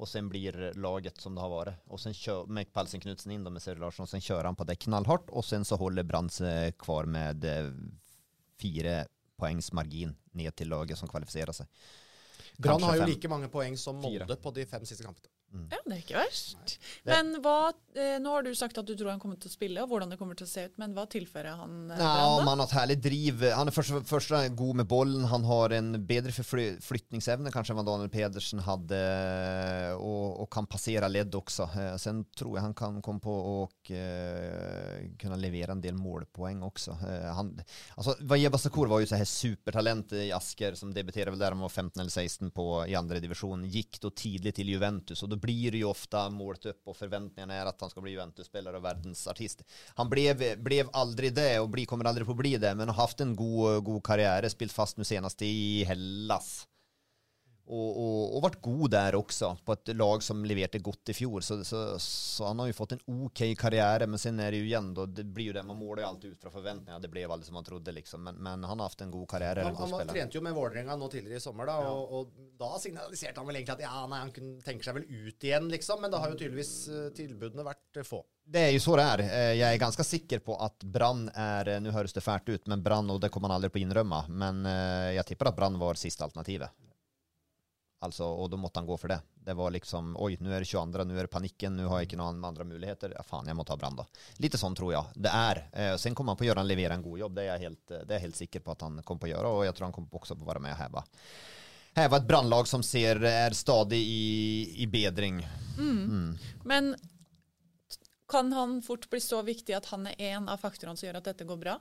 Og sen blir laget som det har vært. Og sen med Palsen Knutsen inn med Seri Larsson. Sen kjører han på det knallhardt. og sen så holder Brann seg kvar med eh, fire poängs margin ned til laget som kvalifiserer seg. Brann har jo fem. like mange poeng som. Molde på de fem siste kampene. Ja, det er ikke verst. Men hva, eh, Nå har du sagt at du tror han kommer til å spille, og hvordan det kommer til å se ut. Men hva tilfører han? eh, om han har et herlig driv. Han er først, først god med bollen. Han har en bedre forflytningsevne kanskje enn hva Daniel Pedersen hadde, og, og kan passere ledd også. Eh, Sen tror jeg han kan komme på å eh, kunne levere en del målpoeng også. Eh, han, altså, Wajeba Sakur var jo så her supertalent i Asker som debuterade vel der han var 15 eller 16 på, i andre divisjon. Gikk da tidlig til Juventus, og da blir det jo ofte målt opp, og forventningene er at han skal bli Juventus-spiller og verdensartist. Han blev, blev aldri det, og bli, kommer aldri på bli det, men har haft en god, god karriere, spilt fast nå senest i Hellas. Og, og, og vært god der også, på et lag som leverte godt i fjor. Så, så, så han har jo fått en ok karriere, men sen er det jo igjen da, det blir jo det, man måler jo alltid ut fra forventninger. Det ble jo aldri som man trodde, liksom. Men, men han har hatt en god karriere. Han, han spiller. trente jo med Vålerenga nå tidligere i sommer, da, og, og da signaliserte han vel egentlig at ja, nei, han kunne tenke seg vel ut igjen, liksom. Men da har jo tydeligvis eh, tilbudene vært eh, få. Det er jo så det er. Eh, Jeg er ganske sikker på at Brann er Nå høres det fælt ut, men Brann, og det kommer han aldri på å innrømme, men jeg tipper at Brann var siste alternativet. Altså, og da måtte han gå for det. Det var liksom Oi, nå er det 22., nå er det panikken, nå har jeg ikke noen andre muligheter. Ja, faen, jeg må ta Brann, da. Litt sånn tror jeg det er. Eh, sen kommer han på å gjøre han levere en god jobb. Det er jeg helt, det er jeg helt sikker på at han kommer på å gjøre, og jeg tror han kommer også på å være med og heve. Heve et brannlag som ser er stadig i, i bedring. Men kan han fort bli så viktig at han er en av faktorene som gjør at dette går bra?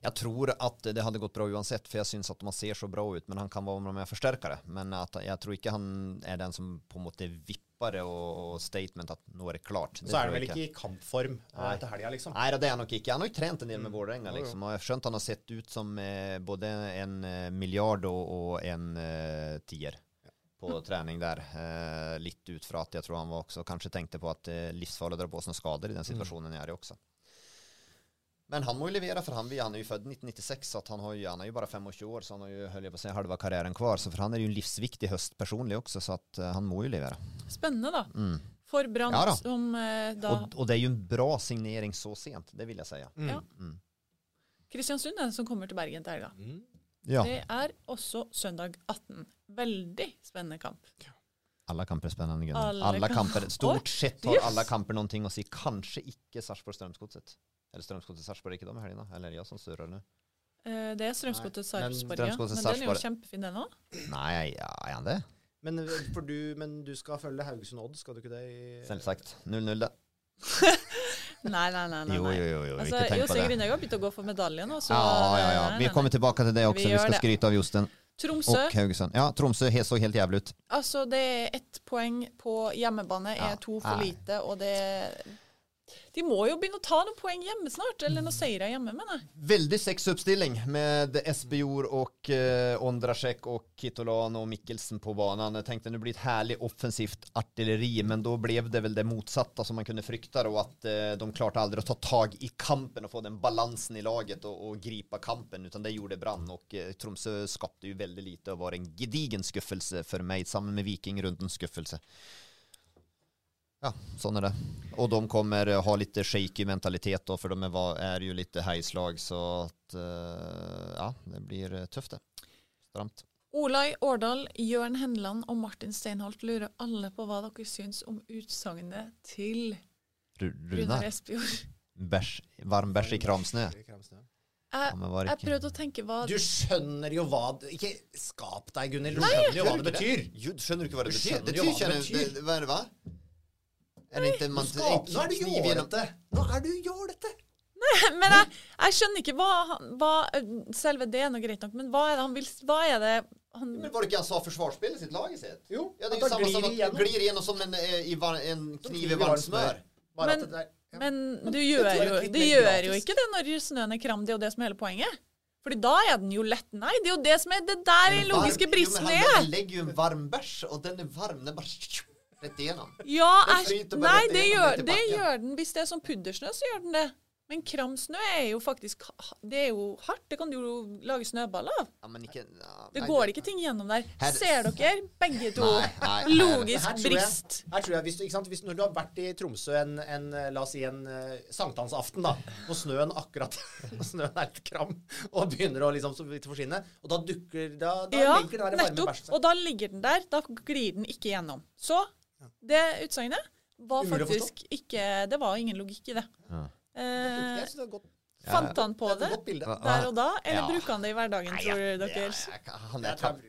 Jeg tror at det hadde gått bra uansett, for jeg syns at man ser så bra ut, men han kan være med forsterkere. Men jeg tror ikke han er den som på en måte vipper det og, statement at nå er det klart. Det Så er tror han vel ikke i kampform eh, Nei. til helga, liksom. Nei, det er han nok ikke. Han har jo trent en del med Vålerenga, Jo, jo. liksom. Og jeg har skjønt han har sett ut som eh, både en eh, milliard og, en eh, tier på trening der. Eh, litt ut fra at jeg tror han var også kanskje tenkte på at er livsfarlig å dra på seg skader i den situasjonen jeg er i også. Men han må jo levere, for han, han er jo født 1996, så han, har jo, han er jo bare 25 år, så han har jo holdt på å si, halve karrieren kvar. Så for han er jo en livsviktig høst personlig også, så at eh, han må jo levere. Spennende, da. For Brann Ja som eh, da Og, og det er jo en bra signering så sent, det vil jeg si. Ja. Kristiansund er den som kommer til Bergen til helga. Ja. Det er også søndag 18. Veldig spennende kamp. Alle kamper er spennende. Gunnar. Alle Alle, kamp- kamper, Stort sett har yes. alle kamper noen ting å si. Kanskje ikke Sarpsborg-Strømsgodset. Eller Strømsgodset-Sarpsborg, ikke da med helga? Eller ja, sånn sør eller? Eh, Det er Strømsgodset Sarpsborg, ja. Men den er jo kjempefin, den òg. Nei, ja, er den det? Men, for du, men du skal følge Haugesund-Odd, skal du ikke det? I, Selvsagt. 0-0, det. Nei, nei, nei. nei, Jo, jo, jo, jo, Altså, ikke tenk på det. jeg har begynt å gå for medaljen. nå, så, Ja, ja, ja. nei, Vi nei, kommer tilbake til det også. Vi Vi, skal det. skryte av Josten Tromsø. og Haugesund. Ja, Tromsø så helt jævlig ut. Altså, det er ett poeng på hjemmebane Ja, er to for nei. lite, og det De må jo begynne å ta noen poeng hjemme snart, eller noen seire hjemme, mener jeg. Veldig sexuppstilling med Espejord og eh, Ondrasek og Kitolan og Mikkelsen på banen. Jeg tenkte det blir et herlig offensivt artilleri, men da ble det vel det motsatte som man kunne frykte, og at eh, de klarte aldri å ta tag i kampen og få den balansen i laget og, og gripe kampen, utan det gjorde Brann. Og eh, Tromsø skapte jo veldig lite og var en gedigen skuffelse for meg, sammen med Viking rundt en skuffelse. Ja, sånn er det. Og de kommer ha litt shaky mentalitet då, for de er, jo litt heislag, så at eh, ja, det blir eh, tøft det. Stramt. Olai Årdal, Jørn Henland og Martin Steinholt lurer alle på hva dere syns om utsagnet til Ru- Runar Espejord. varm bæsj i kramsnø. Jeg, jeg prøvde å tenke hva Du skjønner jo hva det Ikke skap deg, Gunhild. Du skjønner jo hva det betyr. Du skjønner jo ikke hva det betyr? Det jo hva det betyr. Är det va? man, det inte man nå er du jålete. Nå er du jålete. Men jeg, jeg skjønner ikke hva, hva Selve det er nå greit nok, men hva er det han vil Hva er det han Men var det ikke han sa forsvarsspillet sitt lag i sitt? Jo, ja, det er jo samme som at glir igjennom. som en, eh, i en kniv i varmt smør. Bare Men- at det er ja. Men du gjør er jo, du det gjør jo ikke det når snøen er kram. Det er jo det som er hele poenget. Fordi da er den jo lett. Nei, det er jo det som er det der den logiske bristen jo, men han, er. han lägger ju en varm bæsj, og den er varm, den bara rätt igjennom. Ja, jeg, nei, rett det gjør, det gjør den. Hvis det er som puddersnø, så gjør den det. Men kramsnø er jo faktisk Det er jo hardt. Det kan du jo lage snøballer av. Ja, men ikke, ja, Det nei, går ikke ting gjennom der. Her- Ser dere, begge to? Nei, nei. Logisk Her jeg- brist. Her tror jeg, hvis du, hvis, Når du har vært i Tromsø en, en la oss si en uh, sankthansaften, da, og snøen akkurat og snøen er litt kram og begynner å liksom så vidt forsvinne, og da dukker Da, da Ja, ligger den der varme bæsjen seg. Og da ligger den der. Da glir den ikke gjennom. Så det utsagnet var Umulig faktisk ikke Det var ingen logikk i det. Eh, Jeg det er godt, fant han på det det der og da, eller Ja. bruker han det i hverdagen, Nei, tror dere? ja, ja, han Jeg er tror jeg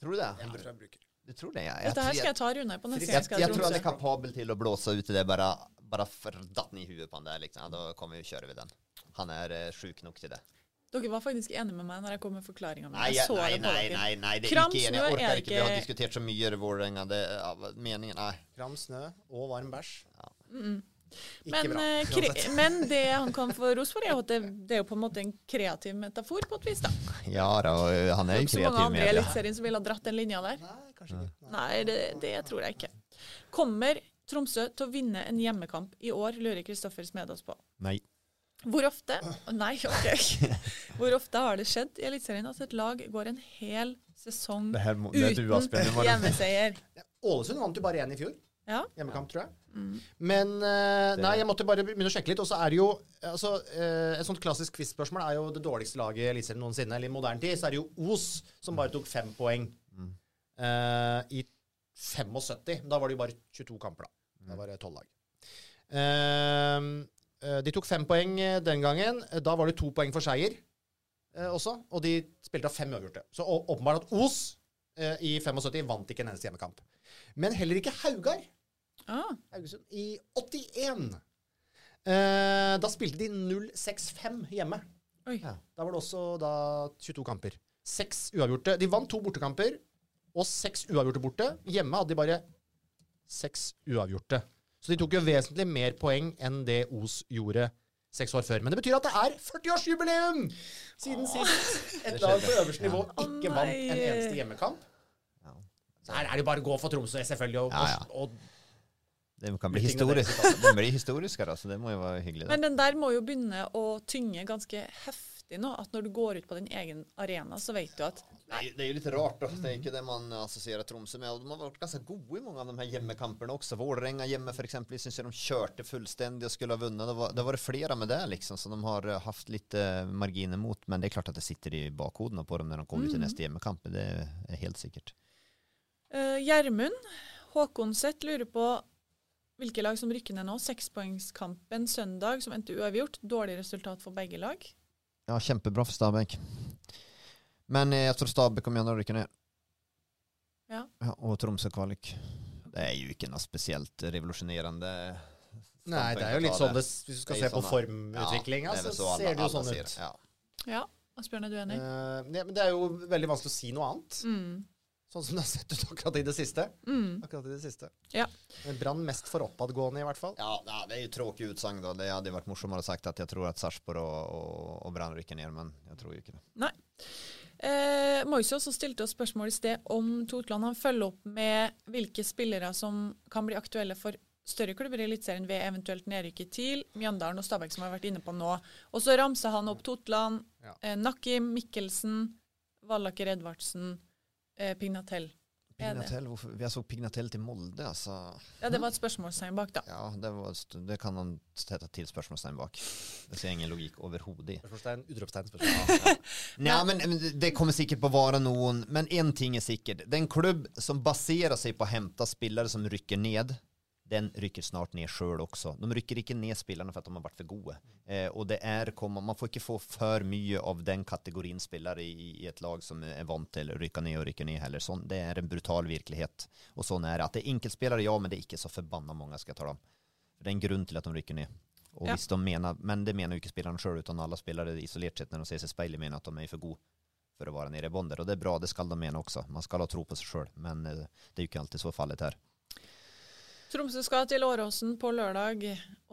du det? ja, jeg tror jeg bruker. Du tror det, ja. Dette her skal jeg ta Rune på neste gang jeg Jeg, jeg tror han er kapabel til å blåse ut i det bare, bare for datt den i huet på han der. Liksom. Da kommer vi og kjører vi den. Han er uh, sjuk nok til det. Dere var faktisk enige med meg når jeg kom med forklaringa mi. Nei, nei, nei, nei, nei, det er ikke enig. Jeg er orker ikke. Vi har diskutert så mye i Vålerenga. Det er meningen Nei. Kram snø og varm bæsj. Ikke Men, bra. eh, men det han kan få ros for, er at det, det er jo på en måte en kreativ metafor på et vis. da. Ja da, uh, han er jo Så mange kreativ andre i. Eliteserien som ville ha dratt den linja der. Nei, kanskje ikke. Nei, det, det tror jeg ikke. Kommer Tromsø til å vinne en hjemmekamp i år, lurer Kristoffer Smedås på. Nei. Hvor ofte Nei, ok. Hvor ofte har det skjedd i Eliteserien at et lag går en hel sesong Det her er uten hjemmeseier? Ålesund vant jo bare én i fjor. Ja. Hjemmekamp, tror jeg. Men uh, nei, jeg måtte bare begynne å sjekke litt. Og så er det jo altså, uh, Et sånt klassisk quiz-spørsmål er jo det dårligste laget i Eliteserien noensinne. Eller i moderne tid så er det jo Os som bare tok fem poeng. uh, I 75. Da var det jo bare 22 kamper, da. Da var det 12 lag. Uh, de tok fem poeng eh, den gangen. Eh, Da var det to poeng for seier eh, også. Og de spilte av fem uavgjorte. Så åpenbart at Os eh, i 75 vant ikke en eneste hjemmekamp. Men heller ikke Haugar. Ah, Haugesund i 81. Eh, da spilte de 0-6-5 hjemme. oi. Da var det også da 22 kamper. Seks uavgjorte. De vant to bortekamper og seks uavgjorte borte. Hjemme hadde de bare seks uavgjorte. Så de tok jo vesentlig mer poeng enn det Os gjorde seks år før. Men det betyr at det er 40-årsjubileum siden sist et lag på øverste nivå ja. ikke vant en eneste hjemmekamp. Så her er det bare å gå for Tromsø, selvfølgelig. Og, Ja, ja. og Det kan bli historisk. Det blir historisk her, altså. Det må jo være hyggelig. Da. Men den der må jo begynne å tynge ganske heftig nå. At når du går ut på din egen arena, så vet du at er, det er jo litt rart. Da. Det er ikke det man assosierer Tromsø med. Og de har vært ganske gode i mange av de her hjemmekampene også. Vålerenga hjemme f.eks. Jeg syns de kjørte fullstendig og skulle ha vunnet. Det var, det var flere med det, liksom, så de har eh, hatt litt eh, marginer mot. Men det er klart at det sitter i bakhodene på dem når de kommer til neste hjemmekamp. Det er helt sikkert. Gjermund Gjermund Håkonseth lurer på hvilke lag som rykker ned nå. Sekspoengskampen søndag som endte uavgjort. Dårlig resultat for begge lag. Ja, kjempebra for Stabæk. Men eh, jeg tror Stabæk kommer igjen å rykke ned. Ja. og Tromsø kvalik. Det er jo ikke noe spesielt revolusjonerende Nei, det er jo litt sånn det, hvis du skal se på sånn, formutviklinga, ja, er så så alle- ser det jo sånn ut. Sier, Ja. Ja, Asbjørn, er du enig? Uh, ja, men det er jo veldig vanskelig å si noe annet. Mm. Sånn som det har sett ut akkurat i det siste. Mm. Akkurat i det siste. Ja. Brann mest for oppadgående, i hvert fall. Ja, det er jo tråkig utsagn da. Det hadde vært morsommere sagt at jeg tror at Sarpsborg og, og, og Brann rykker ned, men jeg tror jo ikke det. Nei. Eh, Moise også stilte oss spørsmål i sted om Totland. Han følger opp med hvilke spillere som kan bli aktuelle for større klubber i Eliteserien ved eventuelt nedrykk i TIL, Mjøndalen og Stabæk, som vi har vært inne på nå. Og så ramser han opp Totland, Ja. eh, Nakim, Mikkelsen, Vallaker Edvardsen, eh, Pignatell. Pignatell, hvorfor? Jeg så Pignatell til Molde, altså. Ja, det var et spørsmålstegn bak, da. Ja, det, var, det kan han sette til spørsmålstegn bak. Det ser jeg ingen logikk overhodet i. Spørsmålstegn, utropstegn, spørsmål. Ja, men men det- kommer sikkert på å være noen, men en ting er sikkert. Det er en klubb som baserer seg på å hente spillere som rykker ned, den rykker snart ned sjøl også. De rykker ikke ned spillerne for at de har vært for gode. Eh, og det er, man får ikke få for mye av den kategorien spillere i, i et lag som er vant til å rykke ned og rykke ned heller. Sånn, det er en brutal virkelighet. Og sånn er det. At det er enkeltspillere, ja, men det er ikke så forbanna mange, skal jeg ta dem. Det er en grunn til at de rykker ned. Og Ja. hvis de mener, men det mener jo ikke spillerne sjøl, utan alle spillere isolert sett når de ser seg i speilet, mener at de er for gode for å være nede i bonder. Og det er bra, det skal de mene også. Man skal ha tro på seg sjøl, men eh, det er jo ikke alltid så fallet her. Tromsø skal til Åråsen på lørdag,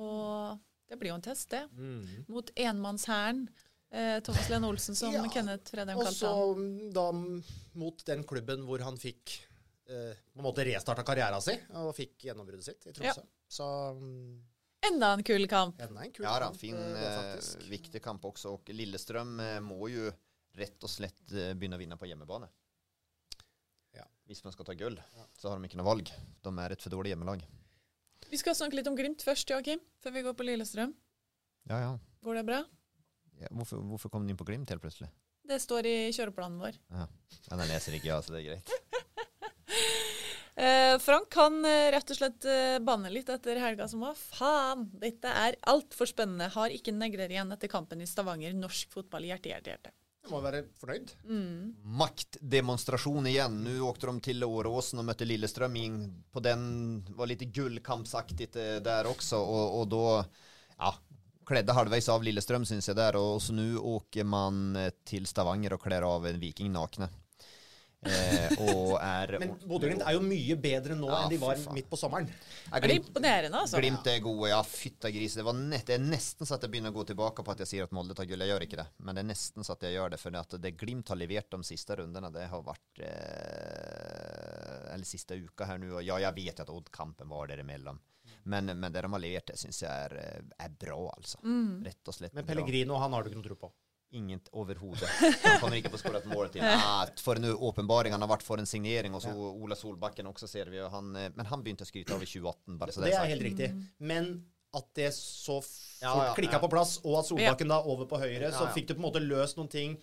og det blir jo en test, det. Mm. Mot enmannshæren. Eh, Thomas Lene Olsen, som Ja, Kenneth Fredheim kalte han. han. så da mm, mot den klubben hvor han fikk eh, på en måte restarta karrieren sin og fikk gjennombruddet sitt i Tromsø. Så um, Enda en kul kamp. enda en kul Ja da, fin, eh, eh, viktig kamp også. Og Lillestrøm eh, må jo rett og slett eh, begynne å vinne på hjemmebane. Ja. Hvis man skal ta gull, så har de ikke noe valg. De er et for dårlig hjemmelag. Vi skal snakke litt om Glimt først, Joakim, før vi går på Lillestrøm. Ja, ja. Går det bra? ja hvorfor, hvorfor kom du inn på Glimt helt plutselig? Det står i kjøreplanen vår. Ja, Den leser ikke jeg, så det er greit. Eh, Frank kan eh, rett og slett eh, banne litt etter helga som var. Faen, dette er altfor spennende. Har ikke negler igjen etter kampen i Stavanger. Norsk fotball, hjerte, hjerte, hjerte. Du må være fornøyd. Maktdemonstrasjon igjen. Nå åkte de til Åråsen og møtte Lillestrøm. på den, var litt gullkampsaktig der også, og, og da då, ja, kledde halvveis av Lillestrøm, syns jeg der. Og så nå åker man til Stavanger og kler av en viking nakne. Eh, og er Men Bodø-Glimt er jo mye bedre nå Ja, enn de var faen. midt på sommeren. Ja, Er det imponerende, altså? Glimt er gode, ja. Fytta gris. Det, nett, det er nesten så at jeg begynner å gå tilbake på at jeg sier at Molde tar gull. Jeg gjør ikke det, men det er nesten så at jeg gjør det. For at det Glimt har levert de siste rundene, det har vært eh, Eller siste uka her nå. Og ja, jeg vet at Odd-kampen var derimellom. Men, men det de har levert, det syns jeg er, eh, er bra, altså. Rett og slett Men bra. Pellegrino han har du ikke noe tro på. Ingen overhodet. Han kommer ikke på å skåre et mål til. Ah, for en åpenbaring han har vært for en signering. Og så Ola Solbakken også, ser vi. Han, eh, men han begynte å skryte av i 2018, bare så Det det er sagt. helt riktig. Men at det så fort Ja, ja, klikka ja. på plass, og at Solbakken da over på høyre, så Ja, ja. fikk du på en måte løst noen ting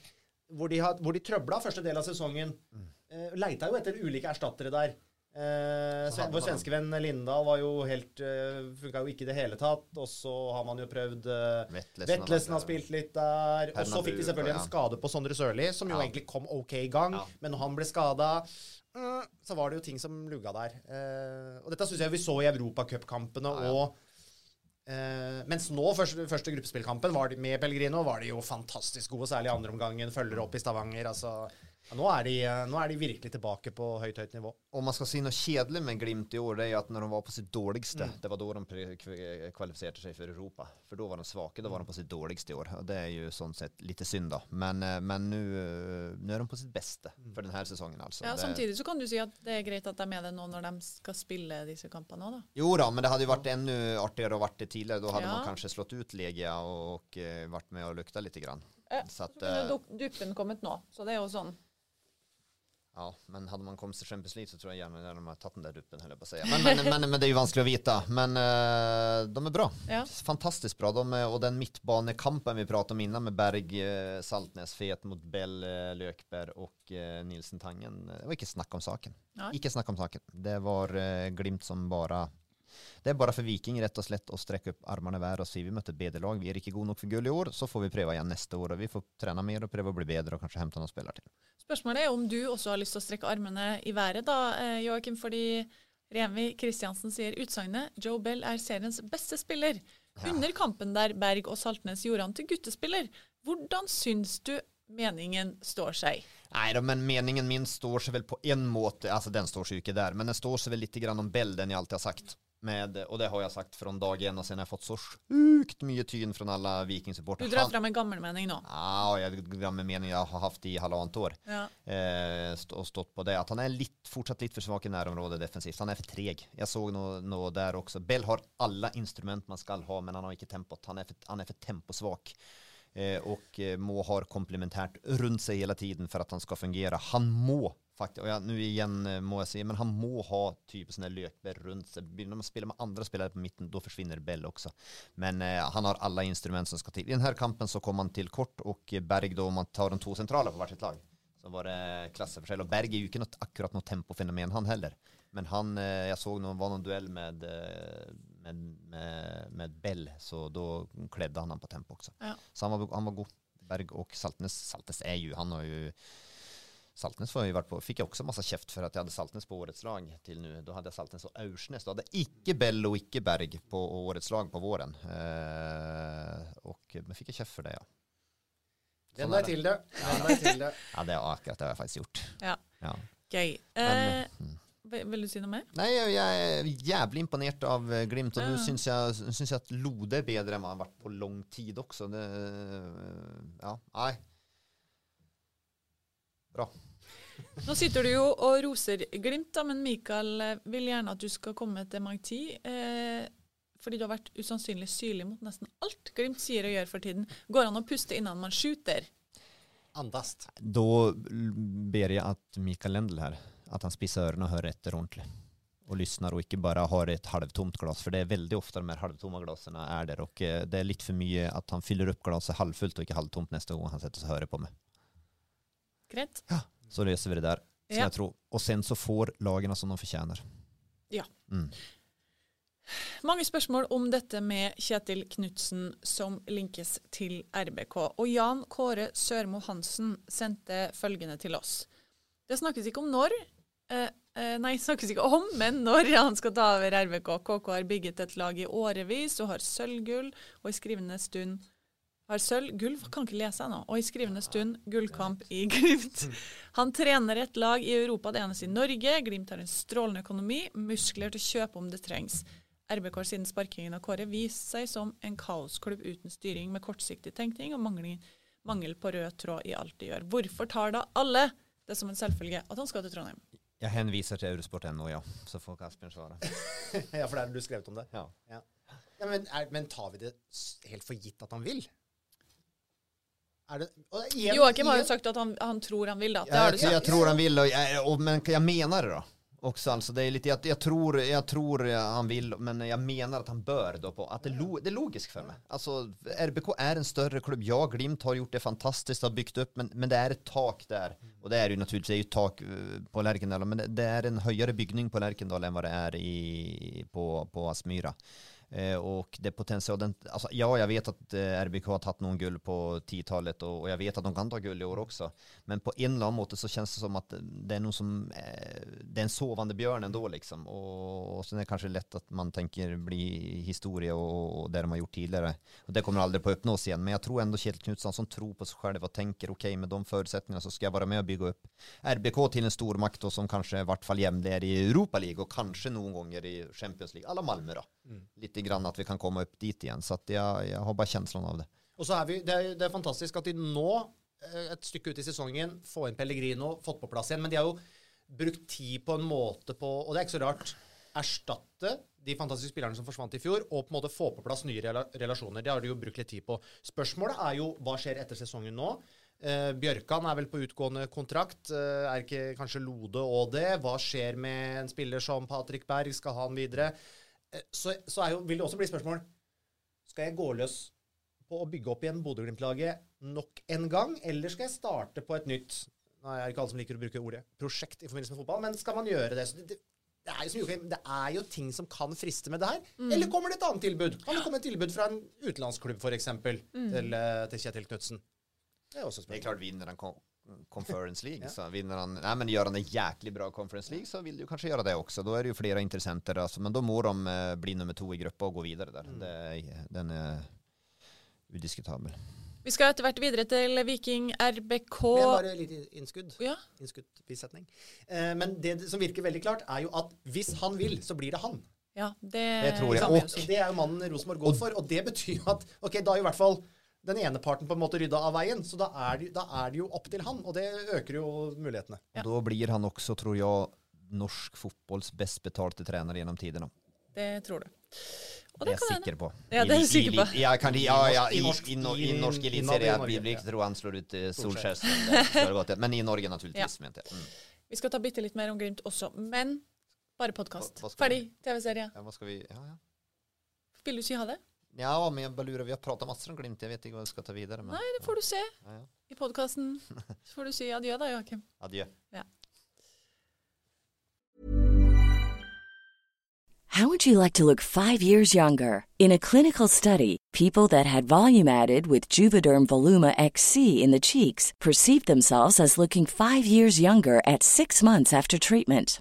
hvor de, har, hvor de trøbla første del av sesongen. Mm. Eh, leita jo etter ulike erstattere der. Eh, Sven, vår svenske venn Lindahl var jo helt uh, Funka jo ikke i det hele tatt. Og så har man jo prøvd uh, Vetlesen har Vetlesen har spilt litt der. Og så fikk vi selvfølgelig en skade på Sondre Sørli, som jo Ja. egentlig kom ok i gang. Ja. Men når han ble skada uh, så var det jo ting som lugga der. Uh, og dette syns jeg vi så i europacupkampene Ja, ja. og eh, Mens nå, første, første gruppespillkampen var de, med Pellegrino, var de jo fantastisk gode, særlig andre omgangen. Følger opp i Stavanger. Altså, ja, nå, er de, eh, nå er de virkelig tilbake på høyt, høyt nivå. Om man skal si noe kjedelig med Glimt i år, det er at når de var på sitt dårligste, Mm. det var da de kvalifiserte seg for Europa. For da var de svake, da var de på sitt dårligste i år. Og det er jo sånn sett litt synd, da. Men, eh, nå er de på sitt beste for denne sesongen, altså. Ja, det, Samtidig så kan du si at det er greit at de er med det nå når de skal spille disse kampene òg, da. Jo da, men det hadde jo vært enda artigere å vært det tidligere. Da hadde Ja. man kanskje slått ut Legia og, og eh, vært med og lukta litt. Grann. Ja, Så at, Så kunne eh, duppen kommet nå, så det er jo sånn. Ja, men hadde man kommet til Champions League så tror jeg gjerne de har tatt den der duppen. Men, men, men, men det er jo vanskelig å vite. Men uh, de er bra. Ja. Fantastisk bra. De er, og den midtbanekampen vi pratet om innan med Berg, eh, Saltnes, Fet mot Bell, eh, Løkberg og uh, Nilsen Tangen, det var ikke snakk om saken. Nei. Ikke snakk om saken. Det var uh, Glimt som bare det er bare for Viking rett og slett å strekke opp armene hver og si vi møtte et bedre lag. Vi er ikke gode nok for gull i år, så får vi prøve igjen neste år. og Vi får trene mer og prøve å bli bedre og kanskje hente noen spillere til. Spørsmålet er om du også har lyst til å strekke armene i været, da, eh, Joakim. Fordi Remi Kristiansen sier utsagnet 'Joe Bell er seriens beste spiller'. Under kampen der Berg og Saltnes gjorde han til guttespiller. Hvordan syns du meningen står seg? Nei da, men meningen min står seg vel på en måte, Altså, den står seg jo ikke der, men den står seg vel litt grann om Bell, den jeg alltid har sagt. Med, och det har jag sagt från dag en och sen har jag fått så sjukt mye tyn från alla Du Viking-supportrar. drar fram en gammel mening nå. Ja, jag gammal mening jag har haft i halvannet år. Ja. Eh, st och stått på det. Att han är litt, fortsatt lite för svag i närområdet defensivt. Han är för treg. Jag såg nog nå där också. Bell har alla instrument man ska ha, men han har inte tempot. Han är för, han är för temposvag. Eh, och eh, må har komplementärt runt sig hela tiden för att han ska fungera. Han må faktiskt, och ja, nu igen eh, må jag säga, men han må ha typ sån här lökberg runt sig. När man spelar med andra spelare på mitten, då försvinner Bell också. Men eh, han har alla instrument som ska till. I den här kampen så kom han till kort och eh, Berg då, om man tar de två centrala på varsitt lag, så var det klasseforskjell. Og Berg er jo ikke noe, akkurat noe tempofenomen, han heller. Men han, eh, jag såg någon, var någon duell med, eh, med, med, med Bell, så då klädde han han på tempo också. Ja. Så han var, han var god. Berg och Saltnes, Saltnes är ju, han har ju Saltnes var vi vært på, fikk jeg også masse kjeft for at jeg hadde Saltnes på årets lag til nå. Da hadde jeg Saltnes og Aursnes. Da hadde jeg ikke Bell og ikke Berg på årets lag på våren. Eh, og, men fikk jeg kjeft for det ja. Sånn er til det. Deg til det. Ja, det, er akkurat det har jeg faktisk gjort. Ja. Ja. Gøy. Men, Eh, vil du si noe mer? Nei, jeg, er jævlig imponert av eh, Glimt, og Ja. nå syns jeg, syns jeg at Lode er bedre enn hva han har vært på lang tid også. Det, ja, nei. Bra. Nå sitter du jo og roser Glimt, da, men Mikael eh, vil gjerne at du skal komme til Magti. Eh, fordi du har vært usannsynlig syrlig mot nesten alt Glimt sier og gjør for tiden. Går an å puste innan man skyter? Andast. Da ber jeg at Mikael Lendl her, at han spisser ørene og hører etter ordentlig. Og lyssnar og ikke bare har et halvtomt glass, for det er veldig ofte de her halvtomme glassene er der. Og eh, det er litt for mye at han fyller opp glasset halvfullt og ikke halvtomt neste gang han setter seg og hører på meg. Greit? Så løser vi det der. Så Ja. jeg tror, og sen så får lagene som de fortjener. Ja. Mm. Mange spørsmål om dette med Kjetil Knutsen som linkes til RBK. Og Jan Kåre Sørmo Hansen sendte følgende til oss. Det snakkes ikke om når, eh, eh, nei, snakkes ikke om, men når han skal ta over RBK. KK har bygget et lag i årevis og har sølvgull, og i skrivende stund har sølv, gull, kan ikke lese ennå, og i skrivende stund gullkamp i Glimt. Han trener et lag i Europa, det eneste i Norge. Glimt har en strålende økonomi, muskler til å kjøpe om det trengs. RBK har siden sparkingen av Kåre vist seg som en kaosklubb uten styring med kortsiktig tenkning og mangel, mangel på rød tråd i alt de gjør. Hvorfor tar da alle det som en selvfølge at han skal til Trondheim? Jeg henviser til Eurosport.no, ja. Så får Asbjørn svare. Ja, for der har du skrevet om det. Ja. Ja. Ja, men, er, men tar vi det helt for gitt at han vil? Det, igjen, Joakim har jo sagt at han, han tror han vil. Det Jag, har du sagt. Jeg tror han vil og, och, men jeg mener det da. Också alltså, det är lite, jag, jag, tror, jag tror han vill, men jeg mener at han bør då på, att det, lo, det är logiskt för mig. Alltså, RBK er en større klubb. Ja, Glimt har gjort det fantastiskt, har byggt upp, men, men det er et tak der. Og det er ju naturligtvis det är ju tak eh, på Lerkendal, men det, det er en høyere byggning på Lerkendal enn hva det er i, på, på Aspmyra. Eh, och det potentialen, alltså, ja jag vet att eh, RBK har tagit någon guld på 10-talet och, och jag vet att de kan ta guld i år också. Men på en eller annen måte så känns det som att det är någon som, eh, det är en sovande björn ändå liksom. Och, och sen är det kanske lätt att man tänker bli historia och, och det de har gjort tidigare. Och det kommer aldrig på att uppnås igen. Men jag tror ändå Kjell Knutsson som tror på sig själv och tänker okej med de förutsättningarna så ska jag vara med och bygga upp RBK till en stor makt och som kanske i vart fall jämler i Europa League och kanske någon gånger i Champions League. Alla Malmö då. Lite grann at vi kan komme opp dit igjen. Så jeg, jeg, har bare kjenslene av det. Og så er vi, det, er, det er fantastisk at de nå, eh, et stykke ut i sesongen, får inn Pellegrino, fått på plass igjen. Men de har jo brukt tid på en måte på Og det er ikke så rart. Erstatte de fantastiske spillerne som forsvant i fjor, og på en måte få på plass nye rela relasjoner. Det har de jo brukt litt tid på. Spørsmålet er jo hva skjer etter sesongen nå? Eh, Bjørkan er vel på utgående kontrakt. Eh, er ikke kanskje Lode og det? Hva skjer med en spiller som Patrick Berg? Skal han videre? Eh, så så er jo, vil det også bli spørsmål Skal jeg gå løs på å bygge opp igjen Bodø-Glimt-laget nok en gang, eller skal jeg starte på et nytt Nå er ikke alle som liker å bruke ordet prosjekt i forbindelse med fotball, men skal man gjøre det? Så det, det, er jo som det er jo ting som kan friste med det her. Eller kommer det et annet tilbud? Kan det komme et tilbud fra en utenlandsklubb, f.eks., eksempel til, eh, til Kjetil Knutsen? Det er også spørsmål. Det er klart, vinner han con- Conference League, så vinner han, Nei, men gjør han en jæklig bra Conference League så vil du kanskje gjøre det også. Da er det jo flere interessenter. Altså. men da må de eh, bli nummer to i gruppa og gå videre der. Mm. Det, är- den er udiskutabel. Vi skal etter hvert videre til Viking RBK. Men bare litt innskudd. Ja, Innskudd bisetning. Eh, men det som virker veldig klart, er jo at hvis han vil, så blir det han. ja, det, Det tror jeg Og, det er jo mannen Rosenborg går for, og det betyr jo at ok, da er jo i hvert fall den ene parten på en måte rydda av veien, så da er, det, da er det jo opp til han, og det øker jo mulighetene. Ja. Da blir han også, tror jeg, norsk fotbolls best betalte trener gjennom tidene. Det tror du. Og Det det er jeg sikker på. Ja, det er I- sikker på. i- Ja, kan, ja, ja, I i, i, nor- i- i norsk eliteserie. i elitserie. ikke tro han slår ut eh, Solskjær. Men i Norge naturligvis. ja. mente jeg. Mm. Vi skal ta bitte litt mer om Glimt også, men bare podkast. Vi- Ferdig TV-serie. Ja, hva skal vi... Ja, ja. Vil du si ha det? Ja, men lurar. Vi har prata masse om Glimt. Jeg vet ikke hva vi skal ta videre. Men, Nei, det får du se Ja, ja. i podkasten. Så får du si adjø da, Joakim. Adjø. Ja. How would you like to look five years younger? In a clinical study, people that had volume added with Juvederm Voluma XC in the cheeks perceived themselves as looking five years younger at six months after treatment.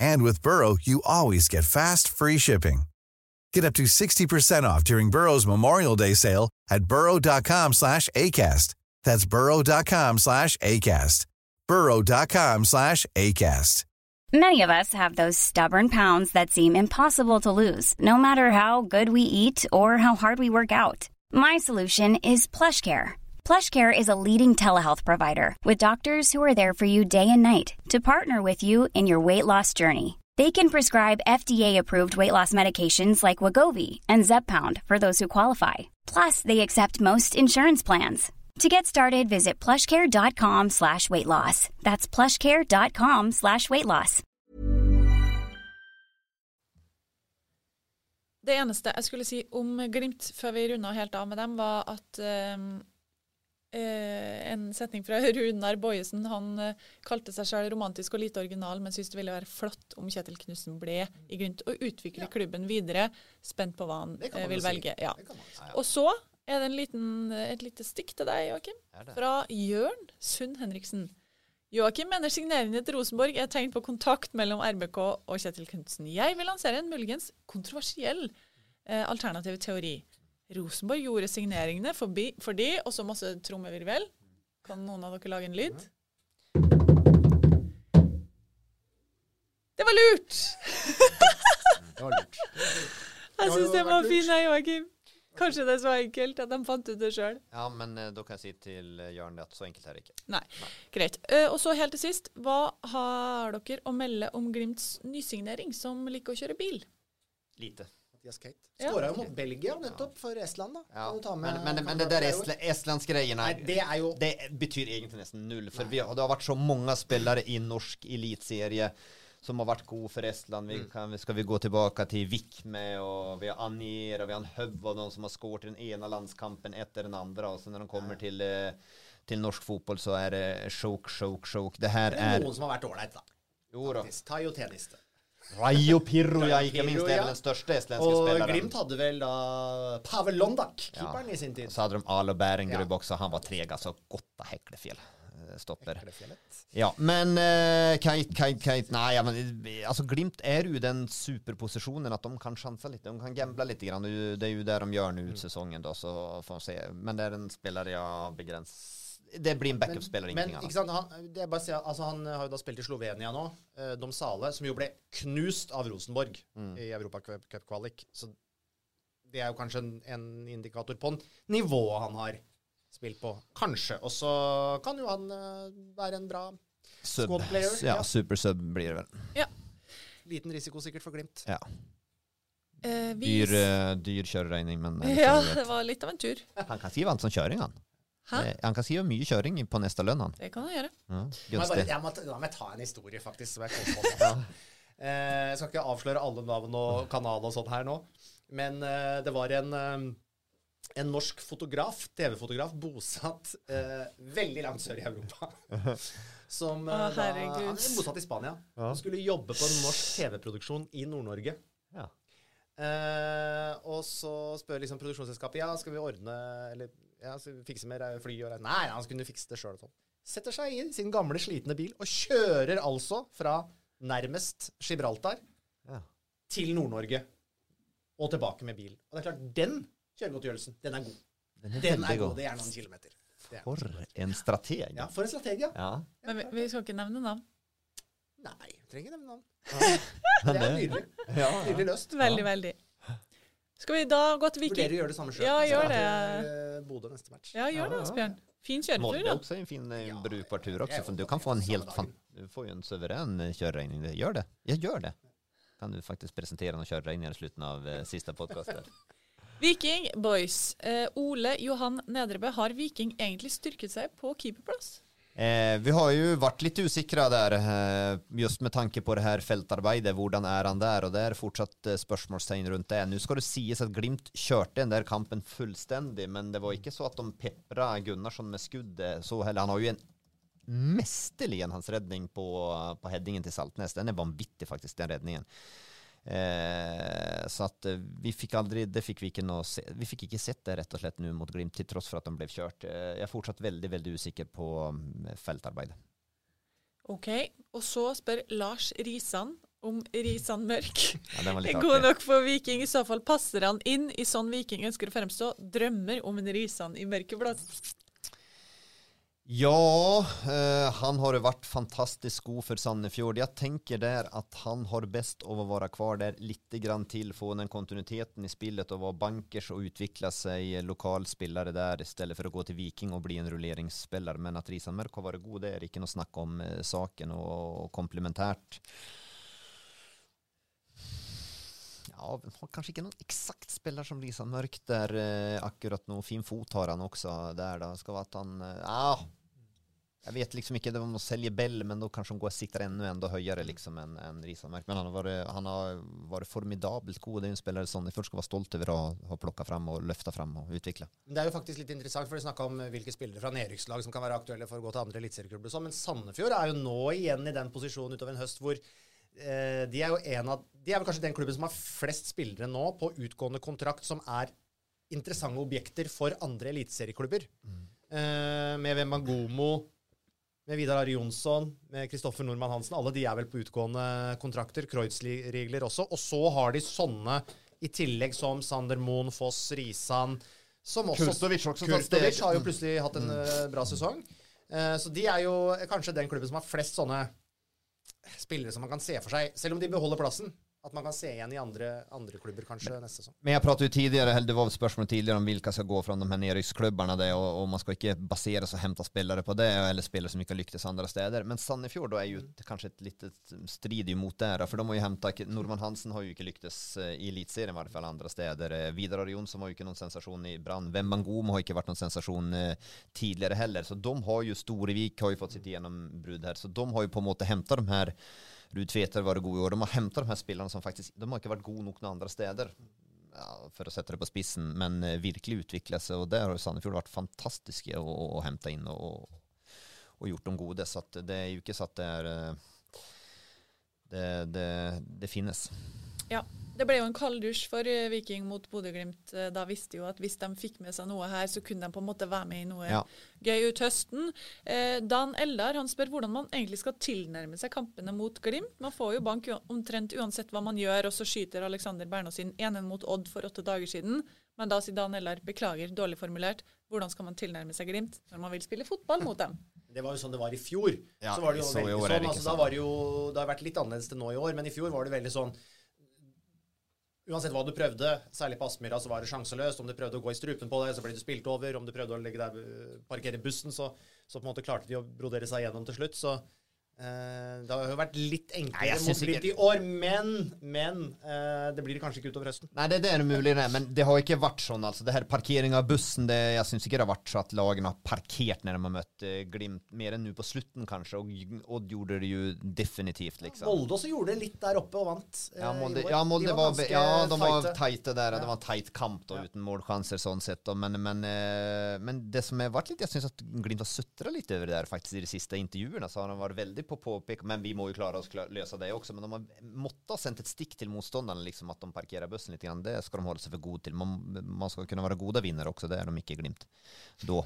And with Burrow, you always get fast, free shipping. Get up to 60% off during Burrow's Memorial Day sale at burrow.com slash ACAST. That's burrow.com slash ACAST. burrow.com slash ACAST. Many of us have those stubborn pounds that seem impossible to lose, no matter how good we eat or how hard we work out. My solution is PlushCare. PlushCare is a leading telehealth provider with doctors who are there for you day and night to partner with you in your weight loss journey. They can prescribe FDA-approved weight loss medications like Wagovi and Zepbound for those who qualify. Plus, they accept most insurance plans. To get started, visit plushcare.com slash weight loss. That's plushcare.com slash weight loss. Det eneste jeg skulle si om Glimt før vi runda helt av med dem, var at eh, eh, en setning fra Runar Bojesen. Han eh, kalte seg selv romantisk og lite original, men syntes det ville være flott om Kjetil Knutsen ble i Glimt og utvikle klubben videre. Spent på hva han eh, vil jo si. velge. Ja. Og så er det en liten, et lite stikk til deg, Joakim. Fra Jørn Sund Henriksen. Joakim mener signeringen til Rosenborg er tegn på kontakt mellom RBK og Kjetil Knutsen. Jeg vil lansere en muligens kontroversiell eh, alternativ teori. Rosenborg gjorde signeringene forbi, fordi Og så masse trommevirvel. Kan noen av dere lage en lyd? Det var lurt! Det var lurt. Jeg syns det var fint, fin, jeg, Joakim. Kanskje det er så enkelt at de fant ut det sjøl. Ja, men eh, da kan jeg si til eh, Jørn at så enkelt er det ikke. Nei, greit. Eh, og så helt til sist, hva har dere å melde om Glimts nysignering, som liker å kjøre bil? Lite. Mathias Kate. Ja. Skåra jo mot Belgia nettopp for Estland, da. Ja. Ta Men, med- men, men det der med- det er jo- estla- estlandsgrejerna Nei, det jo Det betyr egentlig nesten null. For vi, det har vært så mange spillere i norsk eliteserie som har vært gode for Estland. Vi kan, skal vi gå tilbake til Vikme, og vi har Anier, og vi har en haug av noen som har skåret den ene landskampen etter den andre. Og så når de kommer til, eh, til norsk fotball, så er det choke, choke, choke. Det her er noen som har vært ålreit, da. Jo da. Tayo Teniste. Rayo Pirroja, ja, ikke minst, Det er den største estlandske Og spilleren. Glimt hadde vel da Pavel Londak, Ja. keeperen i sin tid. Så hadde de Alo Berengrub Ja. også. Han var treg, altså. Godt av Heklefjell. eh, Stopper. Ja, men uh, Kate, Kate, Kate Nei, ja, men eh, altså Glimt er jo i den superposisjonen at de kan sjanse litt. De kan gamble litt. Grann. Det er jo- Det er jo det de gjør nå ut sesongen, da, så får vi se. Men det er en spiller jeg begrenser Det blir en backup-spiller, Men ingenting ikke annet. sant, han, det er bare å si, altså, han har jo da spilt i Slovenia nå, eh, Domsale, som jo ble knust av Rosenborg Mm. i Europacup-kvalik. Så det er jo kanskje en, en indikator på en nivå han har spilt på. Kanskje. Og så kan jo han eh, være en bra Sub. squad player, Ja, ja. supersub blir det vel. Ja. Liten risiko sikkert for Glimt. Ja. Eh, Dyr, eh, dyr kjøreregning, men eh, ja, det var litt av en tur. han kan skrive alt som kjøring, han. Hæ? Eh, Han kan skrive mye kjøring på neste lønn, han. Det kan han gjøre. Ja, jeg bare, jeg må, la meg ta en historie, faktisk. Som jeg kom på ja. Eh, jeg skal ikke avsløre alle navn og kanal og sånn her nå. Men eh, det var en, en norsk fotograf, TV-fotograf, bosatt eh, veldig langt sør i Europa. Som Å, da. Han er bosatt i Spania. Han skulle jobbe på en norsk TV-produksjon i Nord-Norge. Ja. Eh, og så spør liksom produksjonsselskapet Ja, skal vi ordne Eller ja, fikse med fly og reise Nei, han skulle fikse det sjøl. Sånn. setter seg i sin gamle, slitne bil og kjører altså fra nærmest Gibraltar Ja. til Nord-Norge og tilbake med bil. Og det er klart, den kjøregodtgjørelsen, den er god. Den er Den er god. Det er noen kilometer. Er. For en strateg. Ja, for en strateg, ja. Ja. Men vi, vi skal ikke nevne navn. Nei, trenger ikke nevne navn. Det er nydelig. Ja, Nydelig løst. Veldig, veldig. Skal vi da gå til Vurderer å Viking? gjøre det samme sjøl. Ja, gjør det. Bodø neste match. Ja, gjør det, Asbjørn. Fin kjøretur, da. Molde er en fin eh, Ja, brukbar tur også, for du kan få en helt fan, du får jo en suveren kjøreregning. Gjør Det- Ja, gjør det. Kan du faktisk presentere noen kjøreregninger i slutten av uh, siste podkast? Viking boys. Uh, Ole Johan Nedrebø, har Viking egentlig styrket seg på keeperplass? Eh, vi har ju varit lite usikre där eh, just med tanke på det här fältarbeidet. Hvordan er han der? Og det er fortsatt eh, spørsmålstegn rundt det. Nå skal det sies at Glimt kjørte den der kampen fullstendig, men det var ikke så at de pepra Gunnarsson med skuddet så heller. Han har jo en mesterlig enhandsredning på, på headingen til Saltnes. Den er vanvittig faktisk, den redningen. Eh, så at eh, vi fikk aldri, det fikk vi ikke se, vi fikk ikke sett det rett og slett nå mot Glimt, til tross for at de ble kjørt. Eh, jeg er fortsatt veldig, veldig usikker på mm, feltarbeidet. Ok, og så spør Lars Risan om Risan Mørk Ja, god nok for Viking. I så fall passer han inn i sånn Viking ønsker å fremstå. Drømmer om en Risan i mørkeblått. Ja, eh, han har vært fantastisk god for Sandefjord. Jeg tenker der at han har best av å være kvar der litt til, få den kontinuiteten i spillet og være bankers og utvikle seg lokalspillere der, i stedet for å gå til Viking og bli en rulleringsspiller. Men at Risan Mørk har vært god, det er ikke noe snakk om eh, saken, og komplementært. Ja, har kanskje ikke noen eksakt spiller som lyser Mørk der eh, akkurat nå. Fin fot har han også der, da. Skal være at han eh, Jeg vet liksom ikke det om å selge Bell, men da kanskje han går sitter enda enda høyere liksom enn en Risan Mørk. Men han har vært, han har vært formidabelt god. Det er en spiller som jeg først skal være stolt over å ha plukka fram og løfta fram og utvikla. Det er jo faktisk litt interessant, for de snakka om hvilke spillere fra nedrykkslag som kan være aktuelle for å gå til andre eliteserieklubber. sånn, Men Sandefjord er jo nå igjen i den posisjonen utover en høst hvor de er jo en av De er vel kanskje den klubben som har flest spillere nå på utgående kontrakt som er interessante objekter for andre eliteserieklubber. Mm. med Wembangomo, med Vidar Ari Jonsson, med Kristoffer Nordmann Hansen. Alle de er vel på utgående kontrakter. Kreuzregler også. Og så har de sånne i tillegg som Sander Moen, Foss, Risan som også, Kurtovic også Kurtovic har jo plutselig hatt en mm. bra sesong. Eh, så de er jo kanskje den klubben som har flest sånne spillere som man kan se for seg, selv om de beholder plassen, at man kan se igjen i andre, andre klubber kanskje neste sesong. Men jeg pratet jo tidligere, eller det var spørsmål tidligere om hvilke skal gå fra de her nedrykksklubbene, og, og man skal ikke basere seg og hente spillere på det, eller spillere som ikke har lyktes andre steder. Men Sandefjord da er jo mm. kanskje et lite strid imot der, for de har jo hentet, Norman Hansen har jo ikke lyktes eh, i elitserien i hvert fall andre steder. Eh, Vidar Jonsson har jo ikke noen sensasjon i Brann. Vembangom har ikke vært noen sensasjon eh, tidligere heller, så de har jo Storevik har jo fått sitt gjennombrudd her, så de har jo på en måte henta de her Ruud Tveter var god i år. De har hentet de her spillerne som faktisk De har ikke vært gode nok noen andre steder ja, for å sette det på spissen, men eh, virkelig utvikla seg. Og der har Sandefjord vært fantastiske å, å, hente inn og, og gjort dem gode. Så det er jo ikke så at det er eh, Det, det, det finnes. Ja. Det ble jo en kalddusj for eh, Viking mot Bodø-Glimt. Eh, Da visste jo at hvis de fikk med seg noe her, så kunne de på en måte være med i noe Ja. gøy ut høsten. Eh, Dan Eldar han spør hvordan man egentlig skal tilnærme seg kampene mot Glimt. Man får jo bank omtrent uansett hva man gjør, og så skyter Alexander Bernås inn 1-1 mot Odd for åtte dager siden. Men da sier Dan Eldar beklager, dårlig formulert. Hvordan skal man tilnærme seg Glimt når man vil spille fotball mot dem? Det var jo sånn det var i fjor. Ja, så var det jo så veldig er sånn, altså, sånn. Da var det jo Det har vært litt annerledes til nå i år, men i fjor var det veldig sånn Uansett hva du prøvde, særlig på Aspmyra, så var det sjanseløst. Om du prøvde å gå i strupen på deg, så ble du spilt over. Om du prøvde å deg, parkere bussen, så, så på en måte klarte de å brodere seg gjennom til slutt. Så eh, det har jo vært litt enklere synes i år, men, men eh, det blir det kanskje ikke utover høsten. Nei, det, det er mulig, det. Men det har ikke vært sånn. altså. Det her Parkering av bussen det, Jeg syns ikke det har vært så at lagene har parkert når de har møtt eh, Glimt, mer enn nå på slutten, kanskje. Og Odd gjorde det jo definitivt, liksom. Molde også gjorde det litt der oppe og vant. eh, Ja, Molde, ja, Molde De var, var ja, de var teite der. Ja. Det var en teit kamp da, uten målsjanser sånn sett. da. Men, men, eh, men det som har vært litt Jeg syns at Glimt har sutra litt over det der faktisk i de siste intervjuene. Så har han vært veldig på påpek. Men vi må jo klare oss løse det også. Men de har måttet ha sendt et stikk til motstanderne, liksom at de parkerer bussen litt. Grann. Det skal de holde seg for gode til. Man, man skal kunne være gode vinnere også. Det er de ikke i Glimt da.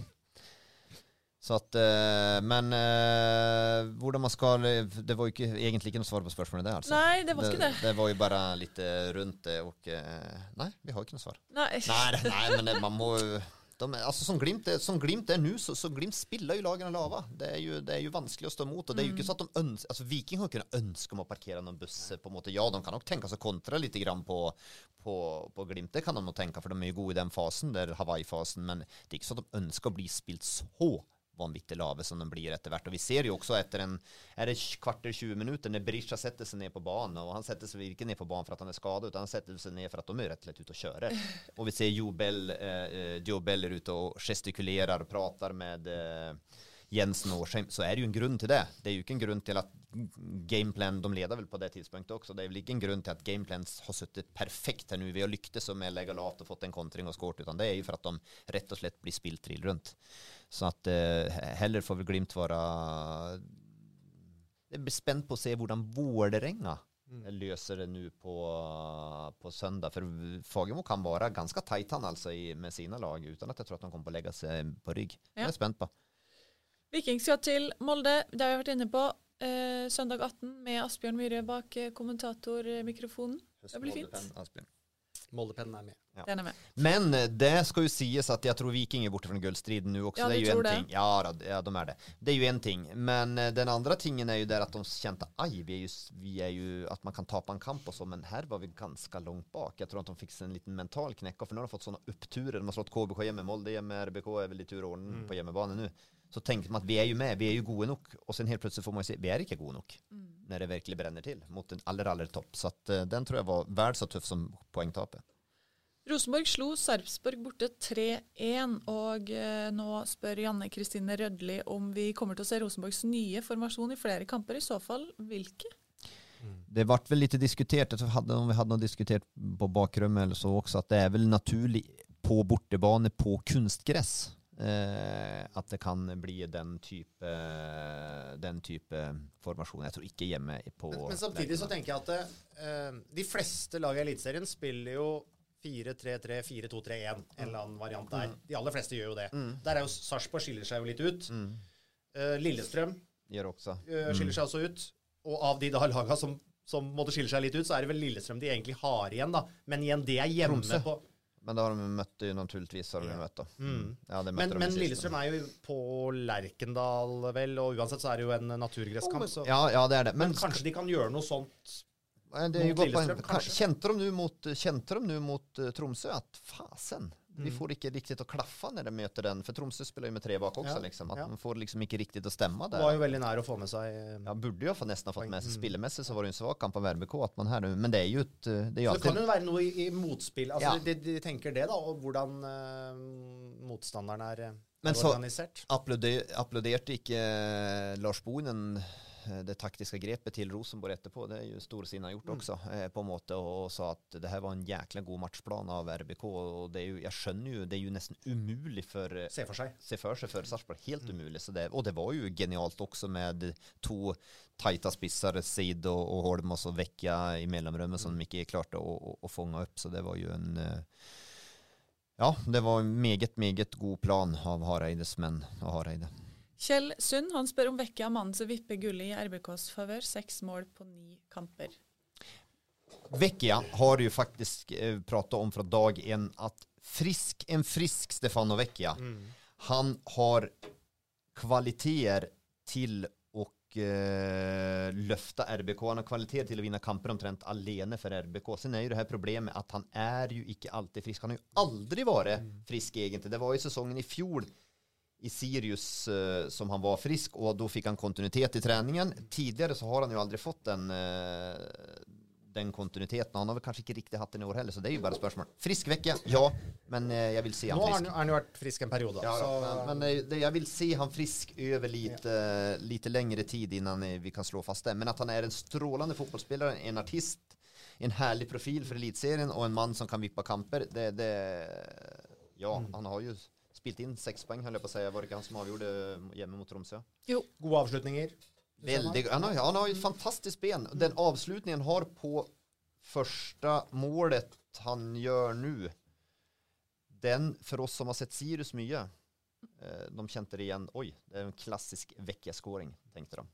Så at, eh, men eh, hvordan man skal Det var jo ikke, egentlig ikke noe svar på spørsmålet, det. altså. Nei, det var ikke det. Det var jo bare litt rundt det, og eh, Nei, vi har ikke noe svar. Nei. Nei, nei men det, man må jo de, altså, som, Glimt er, som Glimt er nå, så, så Glimt spiller jo lagene lava. Det det er jo vanskelig å stå imot. og det er jo ikke sånn at de ønsker, altså Viking har ikke noe ønske om å parkere noen busser. på en måte. Ja, de kan nok tenke seg å kontre litt grann på, på, på Glimt. Det kan de nok tenke, for de er jo gode i den fasen, der Hawaii-fasen. Men det er ikke sånn at de ønsker å bli spilt så vanvittig lave som de blir etter hvert. Og vi ser jo også etter en er det kvarter 20 minutter når Berisha setter seg ned på banen, og han setter seg ikke ned på banen for at han er skadet, han setter seg ned for at de er rett og slett ute og kjører. Og vi ser Joe Bell, eh, Joe Bell er ute og gestikulerer og prater med eh, Jensen og Årsheim, så er det jo en grunn til det. Det er jo ikke en grunn til at gameplan De leder vel på det tidspunktet også. Det er vel ikke en grunn til at gameplan har sittet perfekt her nå ved å lyktes med å legge lavt og fått en kontring og skåret, utan det er jo for at de rett og slett blir spilt trill rundt. Så at eh, heller får vel Glimt være Jeg blir spent på å se hvordan Vålerenga løser det nå på, på søndag. For Fagermo kan være ganske tight han altså i, med sine lag, uten at jeg tror at han kommer på å legge seg på rygg. Det er jeg spent på. Viking skal til Molde, det har vi vært inne på. Eh, søndag 18 med Asbjørn Myhre bak eh, kommentatormikrofonen. Det blir fint. Moldepennen er med. Ja. Den er med. Men eh, det skal jo sies at jeg tror Viking er borte fra gullstriden nå også. Ja, det er jo en det? ting. Ja, ja, de er det. Det er jo en ting. Men eh, den andre tingen er jo der at de kjente Ai, vi er jo, vi er jo at man kan tape en kamp og så, men her var vi ganske langt bak. Jeg tror at de fikk seg en liten mental knekk, for nå har de fått sånne oppturer. De har slått KBK hjemme, Molde hjemme, RBK er vel i tur og orden på hjemmebane nå. Så tenkte man at vi er jo med, vi er jo gode nok. Og sen helt plutselig får man si vi er ikke gode nok. Når det virkelig brenner til mot den aller, aller topp. Så at, uh, den tror jeg var vel så tøff som poengtapet. Rosenborg slo Sarpsborg borte 3-1, og uh, nå spør Janne Kristine Rødli om vi kommer til å se Rosenborgs nye formasjon i flere kamper. I så fall hvilke? Det ble vel litt diskutert, hadde, om vi hadde noe diskutert på bakrommet eller så også, at det er vel naturlig på bortebane på kunstgress. Eh, at det kan bli den type, den type formasjon. Jeg tror ikke hjemme på Men, men samtidig så tenker jeg at uh, de fleste lag i Eliteserien spiller jo 4-3-3, 4-2-3-1, en eller annen variant der. De aller fleste gjør jo det. Der er jo Sarpsborg skiller seg jo litt ut. Lillestrøm Gjør også. eh, skiller seg også ut. Og av de da laga som, som måtte skille seg litt ut, så er det vel Lillestrøm de egentlig har igjen, da. Men igjen, det er hjemme Tromsø. på Men da har de møtt naturligvis har de møtt da. Ja, de Men, men Lillestrøm er jo på Lerkendal, vel, og uansett så er det jo en naturgresskamp. så Ja, ja, det er det. men Men kanskje de kan gjøre noe sånt Det Mot. Lillestrøm, kanskje. Kjente de nå mot, de mot eh, Tromsø at fasen, Mm. vi får ikke riktig å klaffe når de møter den? For Tromsø spiller jo med tre bak også, Ja, liksom. At ja. de får liksom ikke riktig å stemme Det var jo veldig nær å få med seg eh, Ja, burde jo nesten ha fått med Mm. seg spillemessig, så var det en svak kamp av RBK. Her, men det er jo et eh, Det jo Så det kan jo være noe i, i motspill. Altså, Ja. de, de tenker det, da, og hvordan uh, motstanderen er, er Men så- organisert. Applaude, applauderte ikke Lars Bohinen det taktiske grepet til Rosenborg etterpå. Det er jo storsinnet har Mm. gjort også, eh, på en måte, og sa at det her var en jækla god matchplan av RBK. og det er jo, Jeg skjønner jo, det er jo nesten umulig for eh, Se for seg. se for seg for Sarpsborg. Helt Mm. umulig. Så det, og det var jo genialt også med to tajta spisser, Seid og, og Holmås og Vecchia i mellomrommet som de ikke klarte å, fange opp. Så det var jo en eh, Ja, det var en meget, meget god plan av Hareides menn og Hareide. Kjell Sund han spør om Vecchia er mannen som vipper gullet i RBKs favør. Seks mål på ni kamper. Vecchia har ju faktiskt eh, pratat om från dag en att frisk, en frisk Stefano Vecchia, han har kvaliteter till och eh, löfta RBK. Han har kvaliteter till att vinna kamper omtrent alene för RBK. Sen är ju det här problemet att han är ju ikke alltid frisk. Han har ju aldrig varit frisk egentligen. Det var ju säsongen i fjol i Sirius eh, som han var frisk och då fick han kontinuitet i träningen. Tidigare så har han ju aldrig fått den, eh, den kontinuiteten. Han har väl kanskje ikke riktig hatt den i år heller, så det er jo bare spørsmål. Frisk vecka, ja, men eh, jeg vil se han frisk. Nå har han jo vært frisk en periode. Ja, så, men, men eh, det, jeg vil se han frisk over litt lite längre tid innan eh, vi kan slå fast det. Men at han er en strålande fotbollsspelare, en artist, en herlig profil for elitserien og en man som kan vippa kamper. Det, det, ja, han har ju spilt inn seks poeng. höll jag på att säga. Var det ikke han som avgjorde hjemme mot Tromsø? Jo. Gode avslutninger. Veldig, han, har, han har et fantastisk fantastiskt ben. Den avslutningen har på første målet han gjør nå, den for oss som har sett Sirus mye, Eh, de kjente det igjen. Oi, det er en klassisk vecchia-scoring, tenkte de.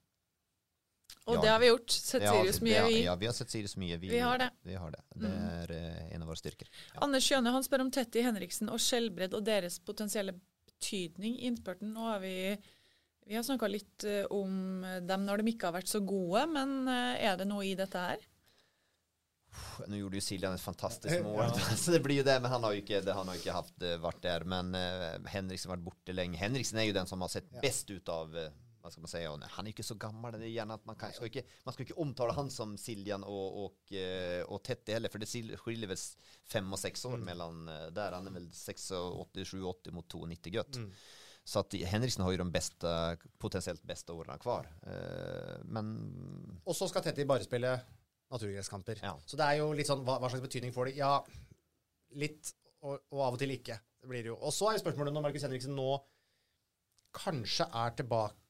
Og Ja. det har vi gjort. Sett Sirius mye, vi. Ja, vi har sett Sirius mye. Vi har det. Vi har det. Det Mm. er eh, en av våre styrker. Anders Skjøne han spør om Tetti Henriksen og Skjelbred og deres potensielle betydning i innspurten. Nå har vi vi har snakka litt eh, om dem når de ikke har vært så gode, men eh, er det noe i dette her? Nå gjorde jo Siljan et fantastisk mål, så det blir jo det. Men han har jo ikke, det, han har ikke haft, vært der. Men Henriksen har vært borte lenge. Henriksen er jo den som har sett best ut av hva skal man si, Han er ikke så gammel. Er gjerne man, kan, skal ikke, man skal ikke omtale han som Siljan og, og, og Tette heller, for det skiller vel fem og seks år mellom eh, der. Han er vel 86-87 mot 92 gutt. Så at Henriksen har jo de beste, potensielt beste årene kvar. Eh, men Og så skal Tetti bare spille naturgresskamper. Ja. Så det er jo litt sånn hva, hva slags betydning får det? Ja, litt, og, og av og til ikke. Det blir det jo. Og så er spørsmålet når Markus Henriksen nå kanskje er tilbake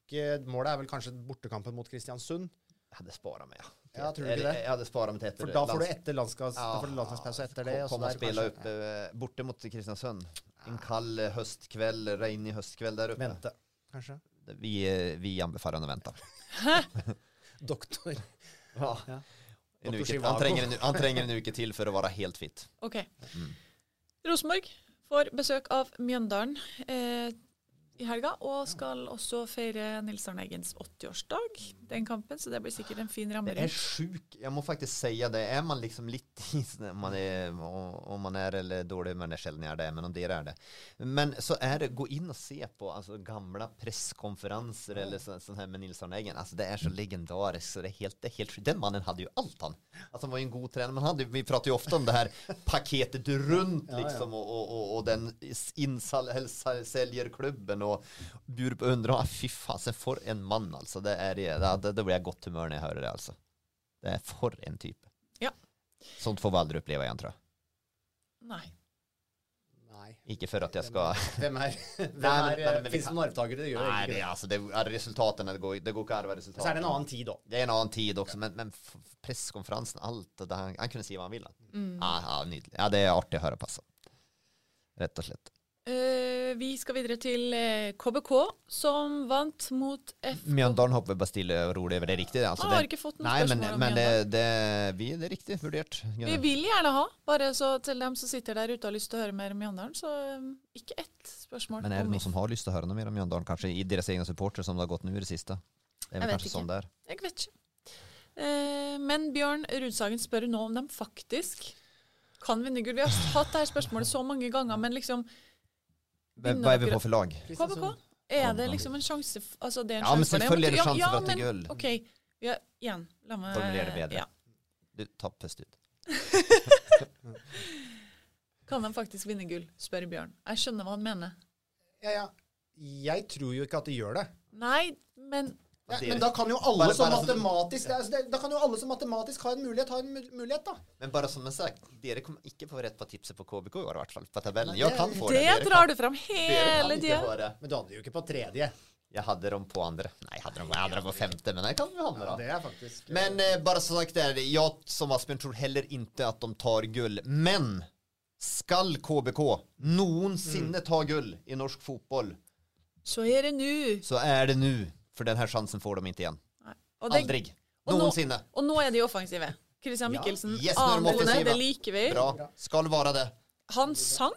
Målet er vel kanskje bortekampen mot Kristiansund. jeg hadde spara meg, ja. Ja, tror du ikke det? Jeg hadde spara meg til etter For da får du etter landslags, ja, får etter det. og Kom og der spille opp ja. borte mot Kristiansund. En kald eh, høstkveld, regnig høstkveld der oppe. Vente, kanskje. Vi, eh, vi anbefaler å vente. Doktor. Ja. Ja. En uke, han, trenger en, han trenger en uke til for å være helt fit. OK. Mm. Rosenborg får besøk av Mjøndalen eh, i helga, og skal også feire Nils Arne Eggens 80-årsdag den kampen, så det blir sikkert en fin ramme Det er sjukt. Jeg må faktisk si det. Er man liksom litt i om man er, om man er eller dårlig, men det er sjelden jeg er det, men om dere er det. Men så er det, gå inn og se på altså, gamle presskonferanser eller så, sånn her med Nils Arne Eggen. Altså, det er så legendarisk. Så det er helt, det er helt sjukt. Den mannen hadde jo alt, han. Altså, han var jo en god trener. Men han hadde, vi prater jo ofte om det her paketet rundt, liksom, og, og, og, og den innselgerklubben og bur på undre. Fy faen, se for en mann, altså. Det er, det, det, blir jeg godt humør når jeg hører det, altså. Det er for en type. Ja. Sånt får vi aldri oppleve igjen, tror jeg. Nei. Nei. Ikke for at jeg skal Hvem er, hvem er Fins det noen arvtakere? Det gjør Nei, ikke det. altså, det er resultatene. Det går, det går ikke å være resultatene. Så er det en annen tid da. Det er en annen tid også, men, men pressekonferansen, alt det der, han kunne si hva han ville. Mm. Ah, ja, nydelig. Ja, det er artig å høre på, altså. Rett og slett. Eh, vi skal videre til eh, KBK, som vant mot FK. Mjøndalen hopper bare stille og rolig. Det er riktig, det. Altså, det... har ikke fått noen Nei, men, spørsmål om men det, det, vi, det er riktig vurdert. Vi vil gjerne ha, bare så til dem som sitter der ute og har lyst til å høre mer om Mjøndalen, så um, ikke ett spørsmål. Men er det noen som har lyst til å høre noe mer om Mjøndalen? Kanskje i deres egne supportere, som det har gått nå i det siste? Det er vel kanskje ikke. sånn det er. Jeg vet ikke. Eh, men Bjørn Rudsagen spør nå om de faktisk kan vinne gull. Vi har hatt dette spørsmålet så mange ganger, men liksom Hva er vi på for lag? KBK, er det liksom en sjanse Altså, det er en Ja, men selvfølgelig er det Ja, sjanse ja, for at det er gull. OK. Ja, igjen, la meg Formulere det bedre. Ja. Du, ta pust ut. Kan de faktisk vinne gull, spør Bjørn. Jeg skjønner hva han mener. Ja, ja. Jeg tror jo ikke at de gjør det. Nei, men Ja, men da kan jo alle Bare- som matematisk Da kan jo alle som matematisk ha en mulighet, ha en mulighet, da. Men bare som jeg sak, dere kommer ikke få rett på tipset på KBK i år, i hvert fall. På tabellen. Jeg det- kan få det. det drar kan- du fram hele tida. Men du hadde jo ikke på tredje. Jeg hadde dem på andre. Nei, jeg hadde dem, jeg hadde dem på femte, men jeg kan jo ha med da. Det er faktisk Men eh, bare så sagt är det, jeg som Asbjørn tror heller ikke at de tar gull. Men skal KBK noensinne ta gull i norsk fotball, Så er det nå. så er det nu. För den sjansen chansen får de ikke igjen. Det- Aldrig. og nå- Noensinne. Og nå er de offensive. Christian Ja. Mikkelsen, Yes, nå de annen tone, offensiva. det liker vi. Bra. Skal være det. Han sang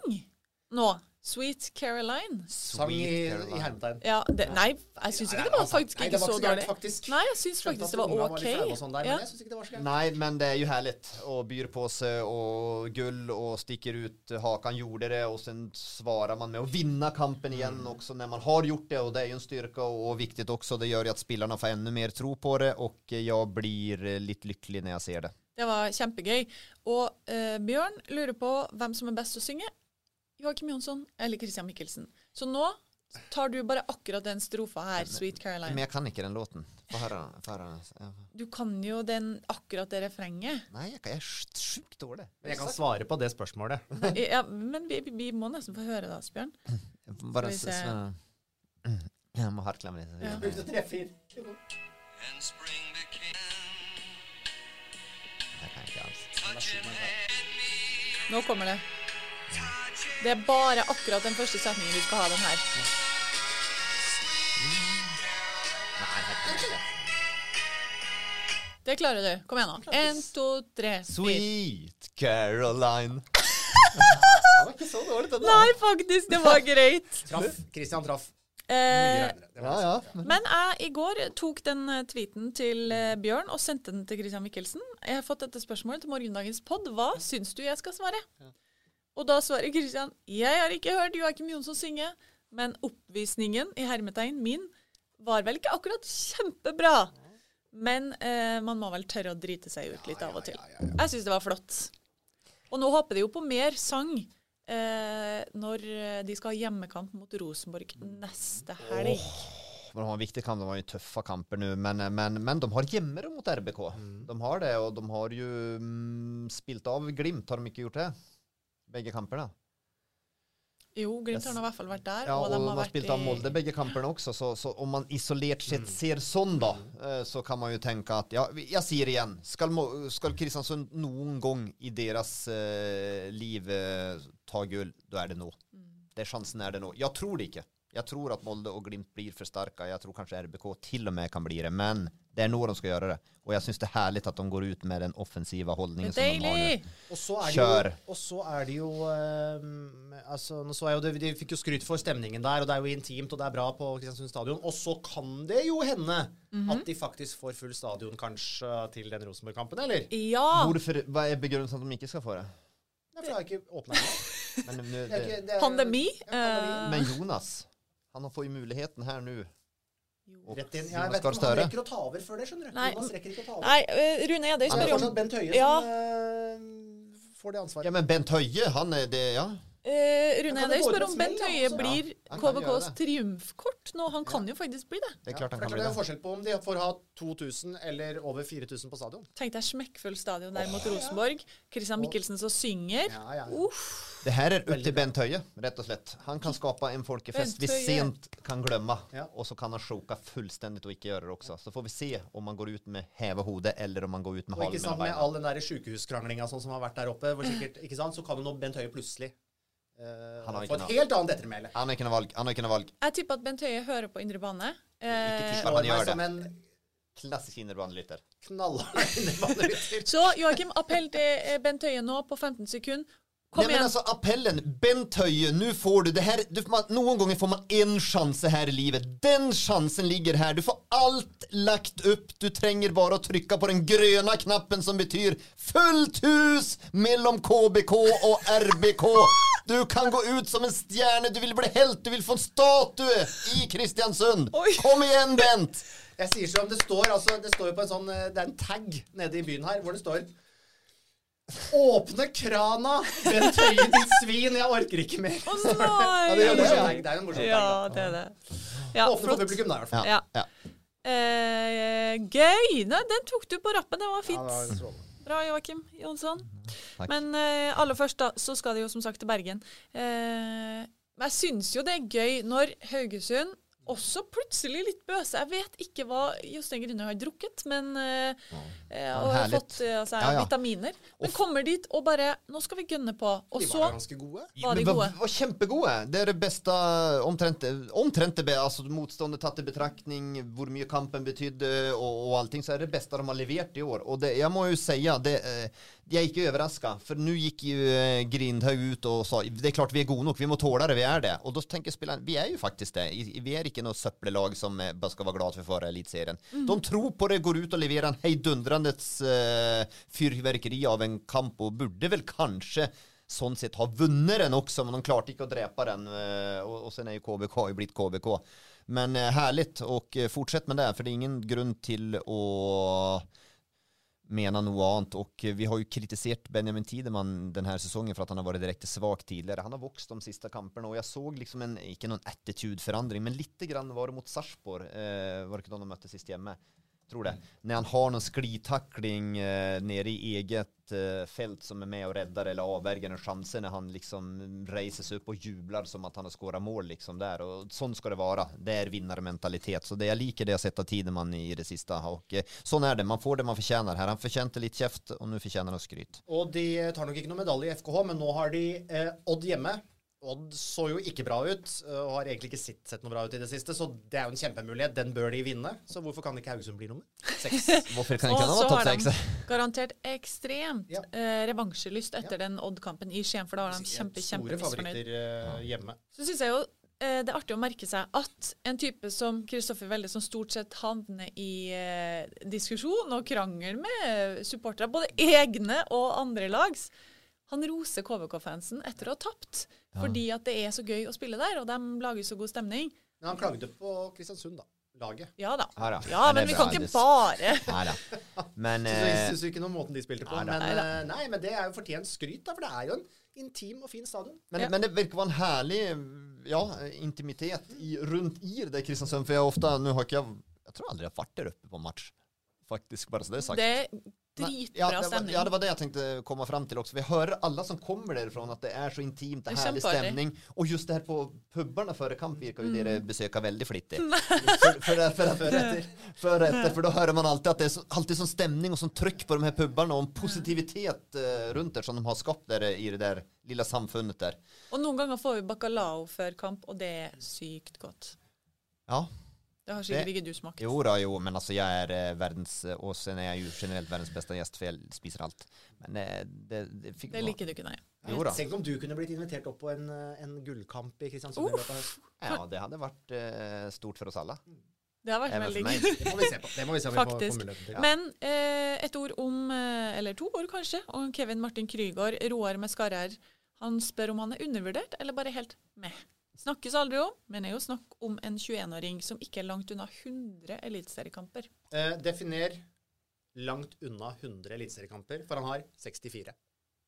nå. Sweet Caroline. sang i, i hermetegn. Ja, det, nei, jeg syns ikke det var faktisk ikke så dårlig. Nei, jeg syns faktisk det var OK. Ja. Men det var så herlig å men det är ju härligt och byr på seg og gull og stikker ut hakan gjorde det og så svarer man med å vinne kampen igjen Også når man har gjort det og det er jo en styrke og viktig viktigt också. Det gjør at spillerne spelarna får enda mer tro på det og jeg blir litt lykkelig når jeg ser det. Det var kjempegøy. Og eh, Bjørn lurer på hvem som er best å synge. Joakim Jonsson eller Christian Mikkelsen. Så nå tar du bare akkurat den strofa her, Sweet Caroline. Men jeg kan ikke den låten. Få höra. Få. Du kan jo den akkurat det refrenget. Nei, jeg, jeg er sjukt dårlig. Men jeg kan svare på det spørsmålet. Ja, men vi, vi må nesten få høre det, Asbjørn. Bare vi s- se. så- Jag må hardklemme litt. Ja. Brukte kan inte alls. Nå kommer det. Det er bare akkurat den første setningen du skal ha den her. Det klarer du. Kom igjen, nå. Én, to, tre. Sweet Caroline. det var ikke så dårlig, den. Nei, faktisk. Det var greit. Traff. Christian traff. Eh, ja, ja. Men jeg i går tok den eh, tweeten til eh, Bjørn og sendte den til Christian Michelsen. Jeg har fått dette spørsmålet til morgendagens pod. Hva syns du jeg skal svare? Og da svarer Christian jeg har ikke hørt Joakim Jonsson synge, men oppvisningen i hermetegn min var vel ikke akkurat kjempebra. Men eh, man må vel tørre å drite seg ut litt av og til. Jeg syns det var flott. Og nå håper de jo på mer sang eh, når eh, de skal ha hjemmekamp mot Rosenborg neste helg. Oh, de har en viktig kamp, de har jo tøffe kamper nå, men, men, men de har hjemmere mot RBK. De har det, og de har jo mm, spilt av Glimt, har de ikke gjort det? Begge kampene. Jo, Glimt har i hvert fall vært der. Ja, og og de har har spilt av Molde begge kampene også, så, så om man isolert sett ser sånn da, eh, så kan man jo tenke at, ja, jeg sier igjen, skal, skal Kristiansund noen gang i deres uh, liv uh, ta gull, da er det nå. Det sjansen er det nå. Jeg tror det ikke. Jeg tror at Molde og Glimt blir for sterke. Jeg tror kanskje RBK til og med kan bli det, men det er nå de skal gjøre det. Og jeg syns det er herlig at de går ut med den offensive holdningen som de har nå. Og så er Kjør. det jo, og så er det jo um, altså, nå så jeg jo det, De fikk jo skryt for stemningen der, og det er jo intimt, og det er bra på Kristiansund stadion. Og så kan det jo hende Mhm. at de faktisk får full stadion kanskje til den Rosenborg-kampen, eller? Ja! Hvorfor, hva er begrunnelsen at de ikke skal få det? Nei, for det har ikke åpna ennå. Pandemi. Ja, pandemi. eh, men Jonas, han får jo muligheten her nå. Rett inn. Ja, Jeg vet ikke om han rekker å ta over før det, skjønner du. Nei. Nei, eh, Rune Edøy Det er spør om Bent Høie Ja. som eh, får det ansvaret. Ja, men Bent Høie, han er det, ja. Eh, Rune jeg Edøy spør om Bent Høie så- blir Ja, KBKs triumfkort nå. Han kan jo faktisk bli det. Det er klart han kan kan det Det er forskjell på om de får ha 2000 eller over 4000 på stadion. Tenk deg smekkfull stadion der mot Rosenborg. Christian Mikkelsen som synger. Ja, ja, ja. Uff. Det her er opp til Bent Høie, rett og slett. Han kan skape en folkefest vi sent kan glemme, Ja. og så kan han sjoke fullstendig og ikke gjøre det også. Så får vi se om han går ut med heve hodet, eller om han går ut med Og ikke sant, med all den der sykehuskranglinga sånn som har vært der oppe, hvor sikkert, ikke sant, så kan jo nå Bent Høie plutselig Han har ikke noe- helt annet ettermæle. Han har ikke noe valg. Han har ikke noe valg. Jeg tipper at Bent Høie hører på Indre Bane. Ikke Eh, tipp. Han gjør som det. en Klassisk indrebanelytter. knallhard indrebanelytter. så Joakim, appell til eh, Bent Høie nå på 15 sekunder. Kom Nej, men igjen. alltså appellen, Bent Høie, nu får du det här, du, man, någon gång får man en chans här i livet. Den chansen ligger här. Du får allt lagt upp. Du trenger bara att trycka på den gröna knappen som betyder fullt hus mellom KBK och RBK. Du kan gå ut som en stjerne du vill bli helt, du vill få en statue i Kristiansund. Oj. Kom igen Bent! Jeg sier som det står, altså, det står jo på en sånn, det er en tag nede i byen her, hvor det står Åpne krana, Bent Høie, ditt svin, jeg orker ikke mer. Å Ja, det er en morsom tag, det er en morsom Ja, tag. det er det. Ja, Åpne for publikum, da, i hvert fall. Ja. Ja. Eh, gøy! Nei, den tok du på rappen. Det var Ja, fint. det var. Bra, Joakim Jonsson. Takk. Men eh, aller først, da, så skal de jo som sagt til Bergen. Eh, men jeg syns jo det er gøy når Haugesund også plutselig litt bøse. Jeg vet ikke hva Jostein Grüner har drukket, men uh, ja, og har fått uh, altså, Ja, ja. vitaminer. Men kommer dit og bare Nå skal vi gønne på. Og De var ganske gode. var de gode. var, var kjempegode. Det er det beste omtrent, omtrent det be- altså motståndet tatt i betraktning, hvor mye kampen betydde og, og allting, så er det beste de har levert i år. Og det, jeg må jo si det, jeg er ikke overraska, for nå gikk jo eh, Grindhaug ut og sa det er klart vi er gode nok, vi må tåle det, vi er det. Og da tenker spillerne vi er jo faktisk det. Vi er ikke noe søppellag som eh, bare skal være glad for å få Eliteserien. De tror på det, går ut og leverer en heidundrende uh, fyrverkeri av en kamp, og burde vel kanskje sånn sett ha vunnet den også, men de klarte ikke å drepe den. Og, og sen er jo KBK har jo blitt KBK. Men herlig, og fortsett med det, for det er ingen grunn til att mena noe annet. Och eh, vi har jo kritisert Benjamin Tideman den här för att han har varit direkt svag tidligere. Han har vokst de sista kamperna och jag såg liksom en, ikke noen attitudförändring, men lite grann var det mot Sarpsborg, eh, var det ikke de mötte sist hjemme? Tror det. När han har någon sklitakling eh, nere i eget eh, fält som är med och räddar eller avverger en chanser när han liksom seg upp och jublar som att han har skårat mål liksom där. Och sånn ska det vara. Det är vinnarmentalitet. Så det jag liker det jag sett av Tideman i det sista. Och eh, sånn är det. Man får det man förtjänar här. Han förtjänte litt kjeft, og nå fortjener han skryt. Og de tar nok ikke noe medalje i FKH, men nå har de eh, Odd hjemme. Odd så jo ikke bra ut, øh, og har egentlig ikke sett, sett noe bra ut i det siste, så det er jo en kjempemulighet. Den bør de vinne. Så hvorfor kan ikke Haugesund bli nummer seks? Hvorfor kan ikke han ha topp seks? garantert ekstremt Ja. eh, revansjelyst etter den Odd-kampen i Skien, for da var de kjempe, kjempemisfornøyd. øh, hjemme. Så syns jeg jo eh, det er artig å merke seg at en type som Kristoffer Welde, som stort sett havner i eh, diskusjon og krangel med supportere, både egne og andre lags, han roser KVK-fansen etter å ha tapt. Fordi at det er så gøy å spille der, og de lager så god stemning. Men han klagde på Kristiansund, da. Laget. Ja da. Ja da. Ja, Men vi kan ikke bare Nei da. Men Så syns vi ikke noe om måten de spilte på. Nei. Men, Nei øh, nei, men det er jo fortjent skryt, da, for det er jo en intim og fin stadion. Men, Ja. men det virker å være en herlig ja, intimitet i, rundt i det Kristiansund. For jeg ofte nå har ikke jeg Jeg tror aldri jeg har vært der oppe på match. faktisk, bare så det er sagt. Det dritbra ja, stemning. ja, det var det jeg tenkte komme fram til også. Vi hører alle som kommer derfra, at det er så intimt, det herlig stemning. Og just det her på pubene før kamp virker jo Mm. dere besøker veldig flittig. Før, för, etter før för, för, för, för då hör man alltid at det er så, alltid sånn stemning og sånn trykk på de her pubene, og en positivitet uh, rundt der som de har skapt der i det der lille samfunnet der. Og noen ganger får vi bacalao før kamp, og det er sykt godt. Ja, Det har sikkert ikke du smakt. Jo da, jo, men altså jeg er verdens Åsen er jo generelt verdens beste gjest, for världens bästa gäst för jag spiser alt. Men eh, det, det fick Det liker du ikke, nei. Jo da. Tenk om du kunne blitt invitert opp på en, en gullkamp i Kristiansund. i løpet av høsten. Ja, det hadde vært uh, stort for oss alle. Det har vært veldig gøy. Det må vi se på. Det må vi se om vi får, får Faktisk. Ja. Men eh, et ord om, eh, eller to ord kanskje, om Kevin Martin Krygård, Roar med Skarrær. Han spør om han er undervurdert, eller bare helt meh. Snakkes aldri om, men er jo snakk om en 21-åring som ikke er langt unna 100 eliteseriekamper. Eh, definer langt unna 100 eliteseriekamper, for han har 64.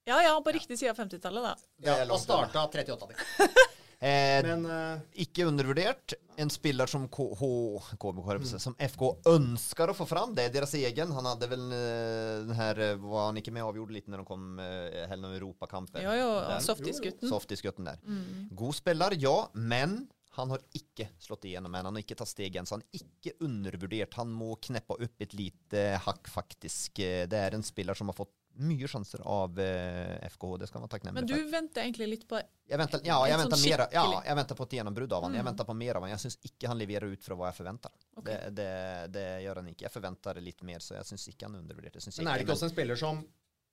Ja ja, på riktig side av 50-tallet, da. Det Ja, og starta 38 av dem. Eh, Men uh, ikke undervurdert. En spiller som KH, KBK, mm. som FK ønsker å få fram. Det er deres egen. Han hadde väl eh, den här, eh, var han ikke med og avgjorde litt når de kom helgen av Europakampen? Jo jo, softisgutten. Softisgutten der. Mm. God spiller, ja, men han har ikke slått igjennom ennå. Han har ikke tatt steg än, så han er ikke undervurdert. Han må kneppe opp et lite hakk, faktisk. Det er en spiller som har fått mye sjanser av eh, FKH. Det skal man være takknemlig Men for. du venter egentlig litt på Jeg venter, ja, jeg venter, sånn mer, ja, jeg venter på et gjennombrudd av han. Jeg Mm. venter på mer av han. Jeg syns ikke han leverer ut fra hva jeg forventer. Okay. Det, det, det gjør han ikke. Jeg forventer litt mer, så jeg syns ikke han er undervurdert. Jeg synes men er det ikke også en spiller som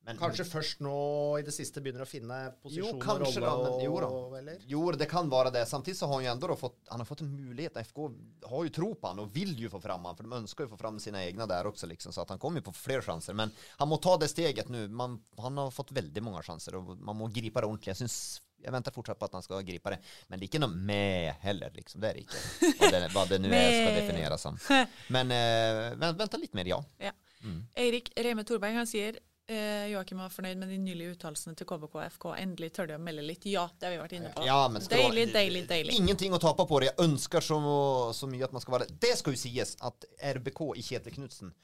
men, kanskje først nå i det siste begynner å finne posisjon og kanskje rolle? da, og, jo eller? Jo, det kan være det. Samtidig så har han jo fått, han har fått en mulighet. FK har jo tro på han og vil jo få fram han, for de ønsker jo få fram sine egne der også, liksom, så at han kommer jo på flere sjanser. Men han må ta det steget nå. Han har fått veldig mange sjanser, og man må gripe det ordentlig. Jeg synes, jeg venter fortsatt på at han skal gripe det, men det er ikke noe med heller, liksom. Det er ikke. Hva det, hva det nå er skal defineres som. Men eh, vent, vent litt mer, ja. Ja. Mm. Eirik Reime Thorberg han sier eh, Joakim var fornøyd med de nylige uttalelsene til KBK og FK. Endelig tør de å melde litt. Ja, det har vi vært inne på. Ja, deilig, deilig, deilig. Ingenting å tape på det. Jeg ønsker så, så mye at man skal være Det skal jo sies at RBK i Kjetil Knutsen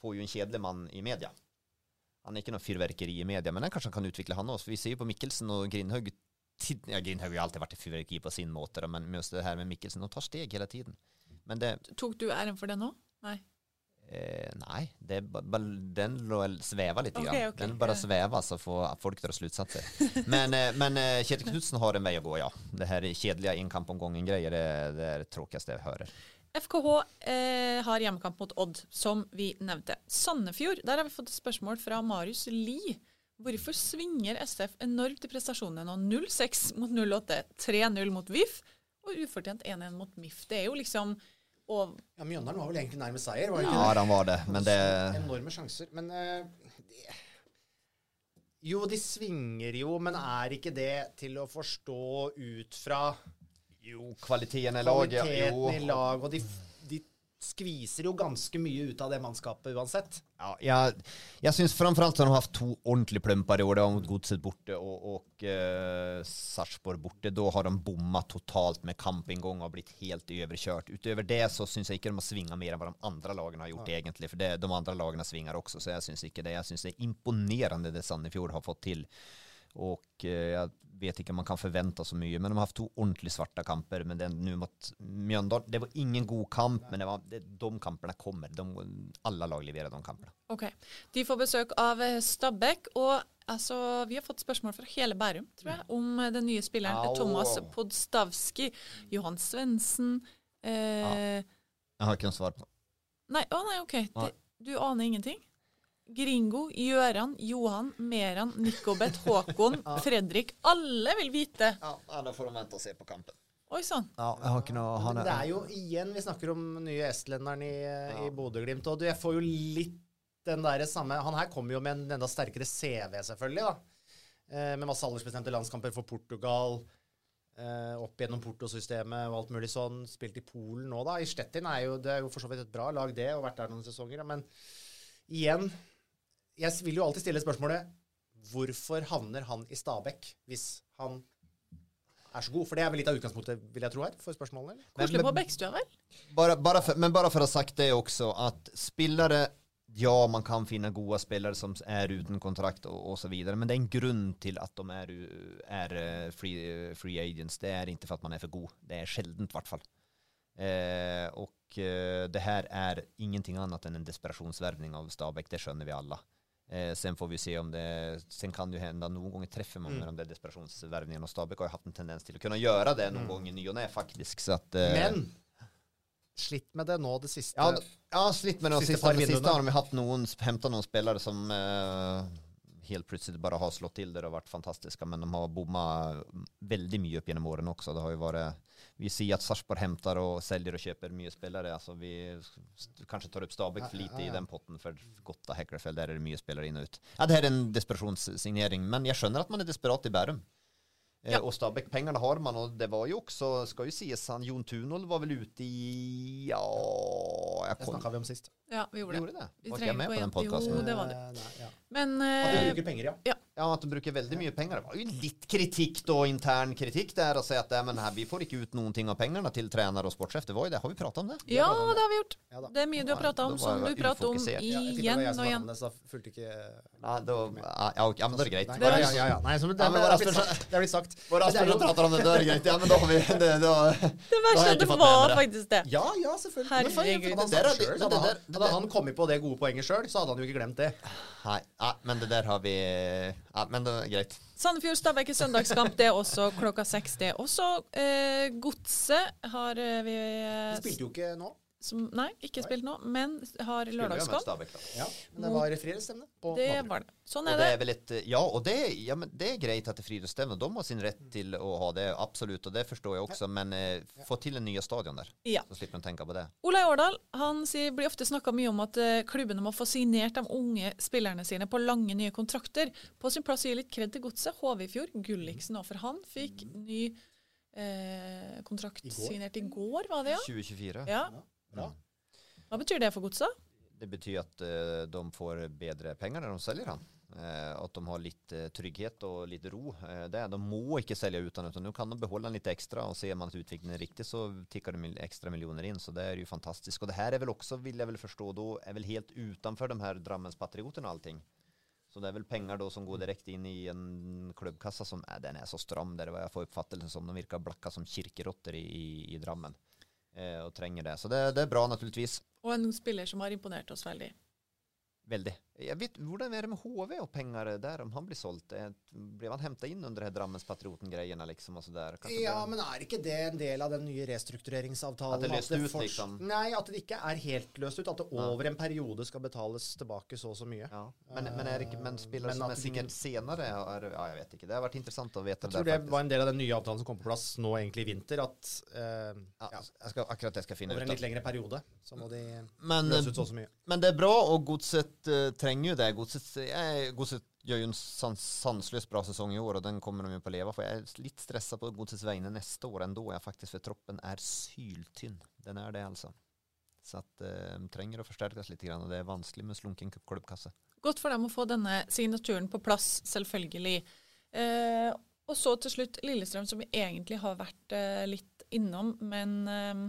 får jo en kjedelig mann i media. Han er ikke noe fyrverkeri i media, men han kanskje kan utvikle han også. Vi ser jo på Mikkelsen og Grindhaug ja, Grindhaug har alltid vært et fyrverkeri på sin måte, men just det her med Mikkelsen, de tar steg hele tiden. Men det Tok du æren for det nå? Nei. Eh, Nei, det, den lå- svever litt. Okay, okay, den bare svever, så får folk dra slutsatser. Men, eh, men eh, Kjetil Knutsen har en vei å gå, ja. Det her kjedelige innkamp om gangen-greier det, det er det tråkigste jeg hører. FKH eh, har hjemmekamp mot Odd, som vi nevnte. Sandefjord, der har vi fått et spørsmål fra Marius Lie. Hvorfor svinger SF enormt i prestasjonene nå? 0-6 mot 0-8, 3-0 mot VIF og ufortjent 1-1 mot MIF. Det er jo liksom og, Ja, Mjøndalen var vel egentlig nærmest seier, var det ikke Ja, det? han var det, men det Enorme sjanser. Men uh, det, Jo, de svinger jo, men er ikke det til å forstå ut fra Jo, kvaliteten i laget kvaliteten i lag, og de, de skviser jo ganske mye ut av det mannskapet uansett. Ja, jeg, jeg syns framforalt har de hatt to ordentlige plumper i år. Det var mot Godset borte og, og uh, Sarpsborg borte. Da har de bomma totalt med kampinngang og blitt helt overkjørt. Utover det så syns jeg ikke de har svinga mer enn hva de andre lagene har gjort, egentlig. For det, de andre lagene svinger også, så jeg syns ikke det. Jeg syns det er imponerende det Sandefjord har fått til. Og jag jeg vet ikke om man kan forvente så mye, men de har hatt to ordentlig svarte kamper. Men den nå mot Mjøndalen Det var ingen god kamp, men det var, det, de kampene kommer. De, alle lag leverer de kampene. Ok. De får besøk av eh, Stabæk, og Altså, Vi har fått spørsmål fra hele Bærum tror jeg, om eh, den nye spilleren Au. Thomas Podstavski. Johan Svendsen eh, Jeg har ikke noe svar på Nei, å nei, OK. Det, du aner ingenting? Gringo, Gjøran, Johan, Meran, Nikobet, Håkon, Fredrik. Alle vil vite! Ja, Da får de vente og se på kampen. Oi sann. Ja, jeg har ikke noe han er. det er jo igjen Vi snakker om nye estlenderen i, i Bodø-Glimt. Og du, jeg får jo litt den der samme Han her kommer jo med en enda sterkere CV, selvfølgelig. da. Eh, med masse aldersbestemte landskamper for Portugal. Eh, opp gjennom Porto-systemet og alt mulig sånn. Spilt i Polen nå, da. I Stettin er jo, det er jo for så vidt et bra lag, det, og vært der noen sesonger. da. Men igjen Jeg vil jo alltid stille spørsmålet Hvorfor havner han i Stabekk hvis han er så god? For det er vel litt av utgangspunktet, vil jeg tro her, for spørsmålene? Koselig på Bekkstua, vel? Bare, bare for, men bare for å ha sagt det også, at spillere ja man kan finne gode spillere som er uten kontrakt og osv., men det er en grunn til at de er, er eh, free, free agents. Det er ikke for at man er for god, det er sjeldent i hvert fall. Eh, och eh, det her er ingenting annet enn en desperasjonsvervning av Stabæk, det skjønner vi alla. Eh, sen får vi se om det, sen kan det ju hända någon gång träffar man med de där desperationsvärvningarna och Stabæk har ju haft en tendens till att kunna göra det någon gång i ny och nä faktiskt. Så att, eh, Men slitt med det nå det siste. Ja, ja slitt med det. Siste siste, par sista siste har de hatt noen, henta noen spillere som eh, helt plutselig bare har slått til det har vært fantastiske Men de har bomma veldig mye opp gjennom årene også. Det har jo varit, vi ser att Sarpsborg hämtar och säljer och köper mye spelare. Alltså vi kanskje kanske tar upp Stabæk för lite i den potten för Gotta av där är det mye spelare in och ut. Ja, det här är en desperationssignering, men jag skjønner att man är desperat i Bærum. Ja. Og Stabæk-pengene har man og det var jo også, skal jo sies, han Jon Tunhold var vel ute i, ja, jag Det snakka vi om sist. Ja, vi gjorde Gjorde det. det? Vi Var ikke jeg med på den podkasten? Jo, det var det. Eh, ja. Men At du eh, bruker penger, ja. ja. Ja, at de bruker veldig mye penger. Det var jo litt kritikk da, intern kritikk der, Å si at men her, vi får ikke ut noen ting av pengene til trener og sportssjef. Det var jo det. Har vi prata om det? Ja, det har vi gjort. Ja. Det er mye du har prata om, som du prater om igjen Ja, det var igjen jeg og som var igjen. annerledes, da fulgte ikke Nei, ja, ja, ja, men da er det greit. Det er- ja, ja, ja. Nei, så det, Ja, men det, sagt. det er blitt sagt. Det er Asbjørn prater om det, det er greit. Ja, men da har vi det, Det Da har verste er at det var faktisk det. Ja, ja, selvfølgelig. Herregud. Hadde han, Det så det han, kommet på det gode poenget sjøl, så hadde han jo ikke glemt det. Nei, men det der har vi Ja, men det er greit. Sandefjord Stabæk er søndagskamp, det er også klokka seks. Det er også eh, Godset har eh, vi De eh, spilte jo ikke nå. Som, Nei, ikke spilt nå, men har lørdagskamp. Ja, men det var friidrettsstevne. på Det var det. Sånn er det det. er vel et, ja, og det, ja, men det er greit at det er friidrettsstevne. De har sin rett til å ha det, absolutt, og det forstår jeg også. Men eh, få til en nye stadion der, Ja. så slipper en tenke på det. Olai Årdal han sier, blir ofte snakka mye om at eh, klubbene må få signert de unge spillerne sine på lange, nye kontrakter. På sin plass gir litt kred til godset. fjor, Gulliksen òg, for han fikk ny eh, kontrakt I signert i går, var det ja? 2024. ja? Bra. Hva betyr det for godset? Det betyr at uh, de får bedre penger når de selger han. Uh, at de har litt uh, trygghet og litt ro. Eh, det, de må ikke selge uten, utan nå kan de beholde den litt ekstra. Og ser man at utviklingen er riktig, så tikker det mil ekstra millioner inn. Så det er jo fantastisk. Og det her er vel også, vil jeg vel forstå, da er vel helt utenfor de her Drammenspatriotene og allting. Så det er vel penger da som går direkte inn i en klubbkassa som er, den er så stram. Det er hva jeg får oppfattelsen som. De virker blakka som kirkerotter i, i, i Drammen. Eh, og trenger det. Så det, det er bra, naturligvis. Og en spiller som har imponert oss veldig. Veldig. Jeg vet, Hvordan er det med HV og penger der, om han blir solgt? Blir han henta inn under det her Drammenspatrioten-greiene, liksom? Og så der? Ja, det- men er ikke det en del av den nye restruktureringsavtalen? At det løste ut, liksom? Nei, at det ikke er helt løst ut. At det over en periode skal betales tilbake så og så mye. ja. men, men, er ikke, men spillere Men som er signert senere er, Ja, jeg vet ikke. Det har vært interessant å vite Jeg det tror der, det var en del av den nye avtalen som kom på plass nå egentlig i vinter. At uh, Ja, ja, jeg skal, akkurat det skal finne over ut en litt lengre periode så må de Men, løse ut så og så mye. men det er bra, og Godset eh, trenger jo det. Godset, jeg, Godset gjør jo en sans, sansløst bra sesong i år, og den kommer de jo på å leve for. Jeg er litt stressa på Godsets vegne neste år ennå, jeg faktisk, for troppen er syltynn. Den er det, altså. Så at eh, de trenger å forsterkes litt, og det er vanskelig med slunken klubbkasse. Godt for dem å få denne signaturen på plass, selvfølgelig. Eh, og så til slutt Lillestrøm, som vi egentlig har vært eh, litt innom. Men eh,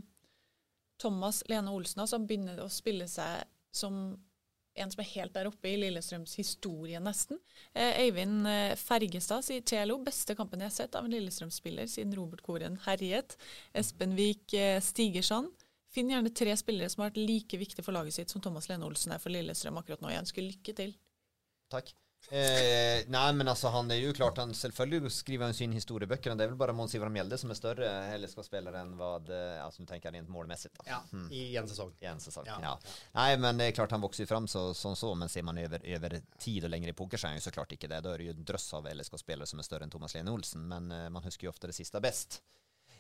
Thomas Lene Olsen altså, begynner å spille seg som en som er helt der oppe i Lillestrøms historie, nesten. Eh, Eivind eh, Fergestad sier TLO, beste kampen jeg har sett av en Lillestrøm-spiller siden Robert Koren herjet. Espen Vik eh, Stigersand. Finn gjerne tre spillere som har vært like viktige for laget sitt som Thomas Lene Olsen er for Lillestrøm akkurat nå. Jeg ønsker lykke til. Takk. Eh, nei, men altså, han er jo klart han Selvfølgelig skriver han sin historiebøker. Det er vel bare Mons Ivar Mjelde som er større LSK-spiller enn hva det altså, du tenker rent målmessig. Da. Ja, i en sesong. I en sesong, Ja, ja. Nei, men det er klart han vokser fram så, sånn så, men ser man over, over tid og lenger i poker, så er han jo så klart ikke det. Da er det jo en drøss av LSK-spillere som er større enn Thomas Lene Olsen, men uh, man husker jo ofte det siste best.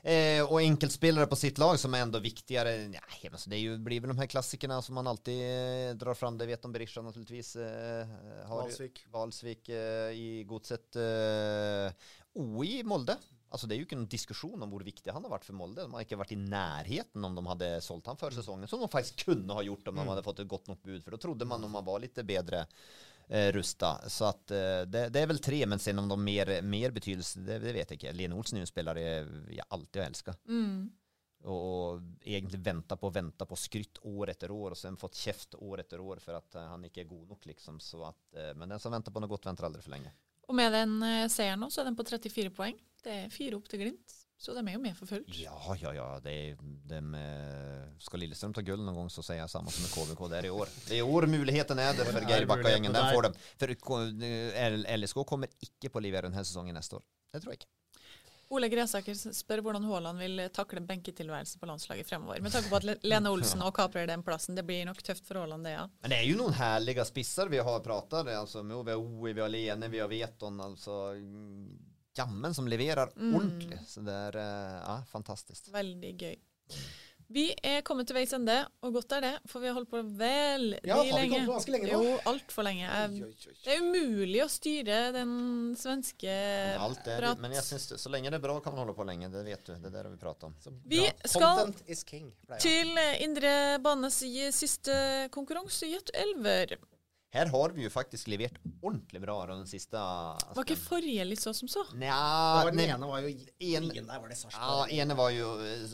Eh, og enkeltspillere på sitt lag som er enda viktigere ja, altså det er jo, blir vel de her klassikerne som man alltid eh, drar fram. Det vet om Berisha naturligvis. Eh, har Valsvik. Valsvik eh, i Godset. Eh, OI Molde. Altså Det er jo ikke noen diskusjon om hvor viktig han har vært for Molde. De har ikke vært i nærheten om de hadde solgt ham før sesongen, som de faktisk kunne ha gjort om de hadde fått et godt nok bud. For da trodde man om man var litt bedre eh, rusta. Så att, eh, det, det er vel tre, men sen om de mer, mer betydelse, det, det vet jeg ikke. Lene Olsen jo en spelare jeg alltid har älskat. Mm. Og, och egentlig vänta på vänta på skrytt år etter år, og sen fått kjeft år etter år for at eh, han ikke er god nok, liksom. Så att, eh, men den som venter på noe godt, venter aldri for lenge. Og med den eh, seieren nå, så er den på 34 poeng. Det er fyra opp til Glimt, så de er jo med for fullt. Ja, ja, ja. De, de, eh, skal Lillestrøm ta gull noen gang, så sier jeg samme som med KVK. Det er i år. Det er i år muligheten er det for Geir Bakka-gjengen. Den får dem. For LSK kommer ikke på å levere denne sesongen neste år. Det tror jeg ikke. Ole Gresaker spør hvordan Haaland vil takle benketilværelse på landslaget fremover. Med tanke på at Lene Olsen og kaprer den plassen. Det blir nok tøft for Haaland, det, ja. Men det er jo noen herlige spisser vi har pratet altså, med. Vi har Oi, vi har Lene, vi har Veton. Altså, jammen som leverer ordentlig. Så det er eh, ja, fantastisk. Veldig gøy. Vi er kommet til veis ende, og godt er det, for vi har holdt på veldig Ja, har vi lenge. ganske lenge nå? Jo, altfor lenge. Jeg, det er umulig å styre den svenske Alt er, prat. men jeg synes det, så lenge det er bra, kan man holde på lenge. Det vet du. Det er det vi prater om. Vi skal king. til eh, Indre Banes siste konkurranse, Jet elver. Her har vi jo faktisk levert ordentlig bra den siste Var ikke forrige litt så som så? Nja den ene var jo en- der var det Ja, Sarpsborg. ene var jo,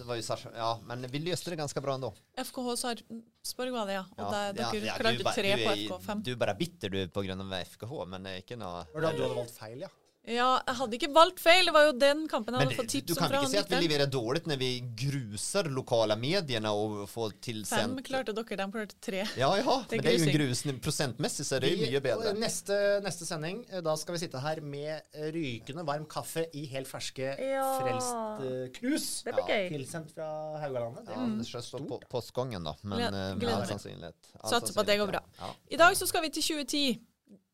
var jo Sars- Ja, men vi løste det ganske bra ennå. FKH Sarpsborg var det, ja. Og Ja, der, dere ja, klarte tre på er- FK5. Du er bare bitter du på grunn av FKH, men det er ikke noe Var det at du hadde valgt feil, ja? Ja, jeg hadde ikke valgt feil. Det var jo den kampen jeg hadde fått tips kan Du fra ikke si at vi leverer dårlig når vi gruser lokale mediene og får tilsendt Fem klarte dere, de klarte tre. Ja, ja, Det men det er jo en grusning. Prosentmessig så er det Vi- mye bedre. Neste, neste sending, eh, da skal vi sitte her med rykende varm kaffe i helt ferske Ja. frelst eh, knus. Det blir gøy. Tilsendt fra Haugalandet. Det Ja, er det skal stå på postgangen, da. Men Gled- eh, gleder meg. Satser på at det går bra. Ja. I dag så skal vi til 2010.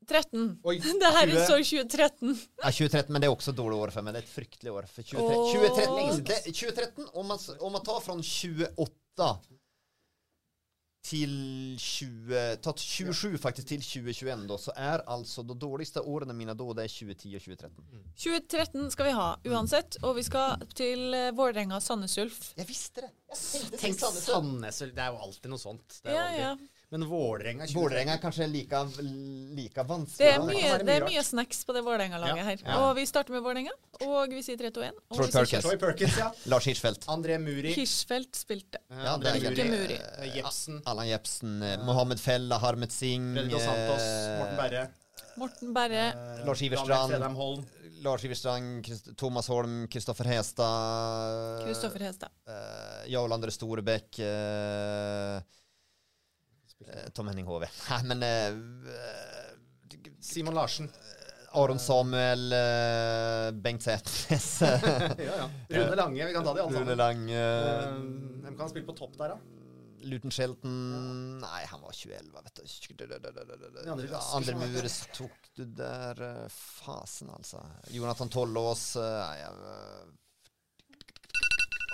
13. Oi, det her er så 2013. Ja, 2013, men det er også et dårlig år for meg. Det er et fryktelig år. For 2013, Oh. 2013, det, 2013 om, man, om man tar fra 28 til 20, tatt 27 faktisk til 2021, da, så er altså de dårligste årene mine da, det er 2010 og 2013. 2013 skal vi ha uansett, og vi skal til uh, Vålerenga Sandnes Ulf. Jeg visste det! Jeg Tenk Sandnes Det er jo alltid noe sånt. Det er Ja, ja. Men Vålerenga Vålerenga er kanskje like, like vanskelig. Det er mye, det er mye mye snacks på det Vålerenga-laget Ja. her. Ja. Og vi starter med Vålerenga, og vi sier 3, 2, 1. Troy Perkins. Troy Perkins, ja. Lars Hirschfeldt. André Muri. Hirschfeldt spilte. eh, Ja, André det er Ikke Muri. Muri. eh, Jepsen. Allan Jepsen, eh, Mohammed Fella, Harmet Singh Fredrik Santos. eh, Morten Berre. Morten Berre. eh, Lars Iverstrand. Lars Iverstrand, Christ- Thomas Holm, Kristoffer Hestad Kristoffer Hestad. Uh, Jarl André Storebekk eh, eh, Tom Henning Hove. Nei, men eh, Simon Larsen. Aron Samuel, eh, Bengt Sætnes Ja, ja. Rune Lange. Vi kan ta de alle Rune sammen. Lang Eh, eh, Hvem kan spille på topp der, da? Luton Shelton Nei, han var 2011, vet du. Andre murer tok du der eh, Fasen, altså. Jonathan Tollås eh, nei, jeg,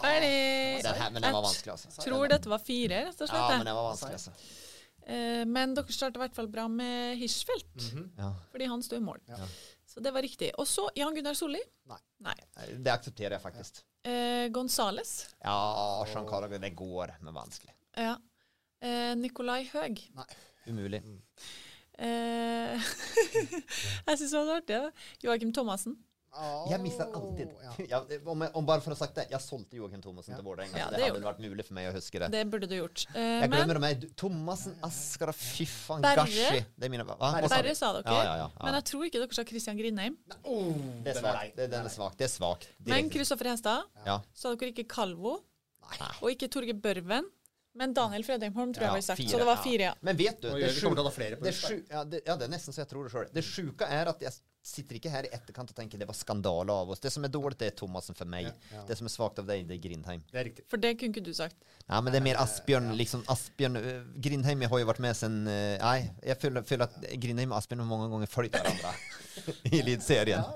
Ferdig. den, her, Men den var vanskelig, altså. Tror dette var fire, rett og Ja, men det den var vanskelig, altså. Eh, men dere startet i hvert fall bra med Hirschfeldt, Ja. fordi han sto i mål. Ja. Så det var riktig. Og så Jan Gunnar Solli. Nei. Nei. Det aksepterer jeg faktisk. Eh, Gonzales. Ja, Jean Carragher, det går, men vanskelig. Ja. Eh, Nikolai Høeg. Umulig. Eh, jeg syns det var artig. Joakim Thomassen. Jeg mister alltid. Ja. Ja, om, jeg- om bare for å ha sagt det, jeg solgte Joakim Thomassen til Vålerenga. Ja, det det hadde hadde vært mulig for meg å huske det. Det burde du gjort. Uh, Jeg men glemmer meg. Thomassen, Askara, fy faen? Gashi. Er Berre sa dere. Ja, ja, ja, ja. Men jeg tror ikke dere sa Christian Grindheim. Oh, Det er svakt. Det, den er svak. Det er svakt. Men. Kristoffer Hestad Ja. sa dere ikke Kalvo. Nei. Og ikke Torgeir Børven. Men Daniel Fredheim Holm tror jeg Ja, sagt. fire, så det var fire, ja. Men vet du, det, flere det, lista. ja, det, ja, det er nesten så jeg tror det sjøl. Det sjuke er at jeg sitter ikke her i etterkant og tenker det var skandale av oss. Det som er dårlig, det er Thomassen for meg. Det som er svakt av deg, det er Grindheim. Det er riktig. For det kunne ikke du sagt. Ja, men det er mer Asbjørn. liksom Asbjørn Grindheim har jo vært med siden øh, Nei, jeg føler, føler at Grindheim og Asbjørn har mange ganger fulgt hverandre i Eliteserien.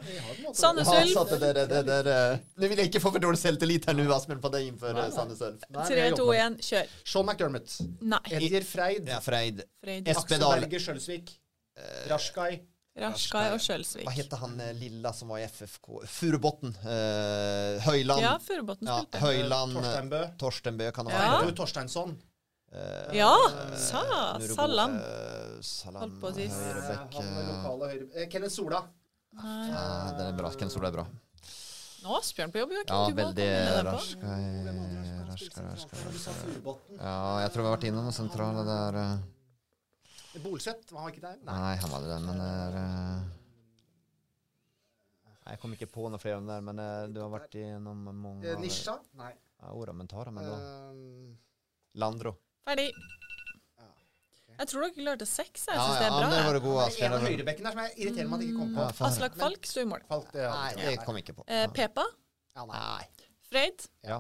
Sandnes Ja, Ulf. der, øh, Nå vil jeg ikke få for dårlig selvtillit her nå, Asbjørn, på deg innenfor Sandnes Ulf. Nei, 3, jeg 2, 1, kjør. Sean McDermott. Nei. Edger Freid. Ja, Freid. Freid. Espen Aksel Dahl. Berger Sjølsvik. Rashkai. Rashkai og Skjølsvik. Hva heter han eh, lilla som var i FFK? Furubotn. Uh, Høyland. Ja, Furubotn Ja, spilte. Høyland. Torsteinbø. Torsteinbø kan det Ja. være. Du Torsteinsson. Uh, Ja, eh, sa Nurebo, Salam. Uh. Eh, Sallam. Holdt på å si. Høyrebekk. Han eh, lokale høyre... Eh, Kenneth Sola. Nei. ja, den er bra. Kenneth Sola er bra. Nå er Asbjørn på jobb, Joakim. Ja, veldig. Raskai Raskai, Raskai, Du sa Raskai. Ja, jeg tror vi har vært innom det sentrale der. Eh. Bolseth, var han ikke der? Nei, han var det der, men det er uh... Nei, Jeg kom ikke på noe flere om det der, men uh, du har vært gjennom mange uh, Nisja? Nei. Ja, Ora, men da. Landro. Ferdig. Jeg tror dere klarte seks. Jeg Ja, syns det ja, er det bra. var jeg. det gode, en av høyrebekkene der som jeg irriterer meg at jeg ikke kom på. Ja. Aslak Falk sto i mål. Falk, det, Nei, det kom ikke på. Eh, Pepa. Ja, nei. Nei. Freid. Ja.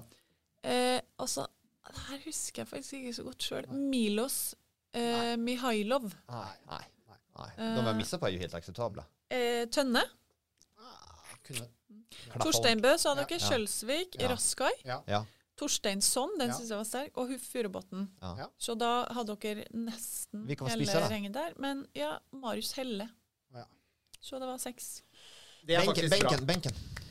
Eh, altså, det her husker jeg faktisk ikke så godt sjøl. Milos eh, Mihailov. Nei. Nei. Nei. De vi har missat på er jo helt akseptable. Eh, Tønne. Kunne. Torsteinbø, sa dere. Ja. Kjølsvik. Ja. Raskai. Ja. Ja. Torsteinsson, den Ja. syns jeg var sterk. Og Huff Furubotn. Ja. Så da hadde dere nesten hele rengen der. Men ja, Marius Helle. Ja. Så det var seks. Det er Benken, faktisk bra. benken, benken. Bra. Eh,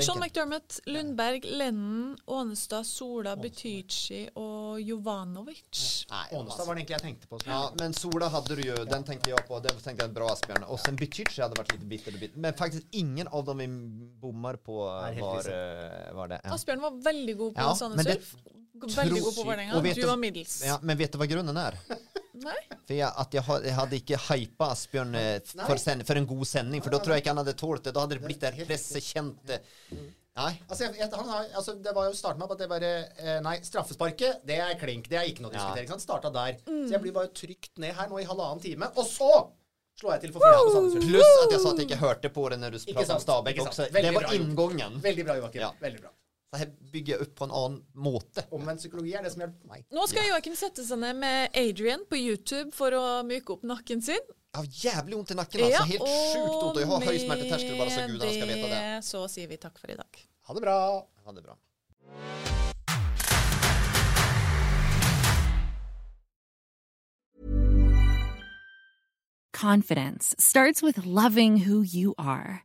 Sean McDermott, Lundberg, Lennon, Ånestad, Sola, Butyci og Jovanovic. Nei, Ånestad var det egentlig jeg tenkte på. Ja, men Sola hadde du jo. Den tenkte jeg på. Den tenkte jeg bra, Asbjørn. Og sen Bichichi hadde vært litt bitter. bitter. Men faktisk ingen av dem vi bommer på var, eh, var det. Ja. Asbjørn var veldig god på Ja, Sandnes Ulf. Veldig god på Vålerenga. du- var middels. Ja, men vet du hva grunnen er? Nei? For jeg, at jeg, jeg hadde ikke hypa Asbjørn eh, for, sen, for en god sending, for da tror jeg ikke han hadde tålt det. Da hadde det blitt der pressekjente Nei. Altså, jeg, jeg, han altså, det var jo starten med på at det bare eh, Nei, straffesparket, det er klink. Det er ikke noe å diskutere. Ja. Starta der. Så jeg blir bare trykt ned her nå i halvannen time. Og så slår jeg til for fullt på Sandnes Ulf. Pluss at jeg sa at jeg ikke hørte på det når du pratet om Stabæk også. Det var bra gjort. Veldig bra, Joakim. Ja. Veldig bra. Så her bygger jeg opp på en annen måte. Omvendt psykologi er det som hjelper meg. Nå skal Joakim sette seg ned med Adrian på YouTube for å myke opp nakken sin. Jeg har jævlig vondt i nakken. altså. Helt sjukt vondt. Og jeg har høy smerteterskel, bare så gudene skal vite det. så sier vi takk for i dag. Ha det bra. Ha det bra. Confidence starts with loving who you are.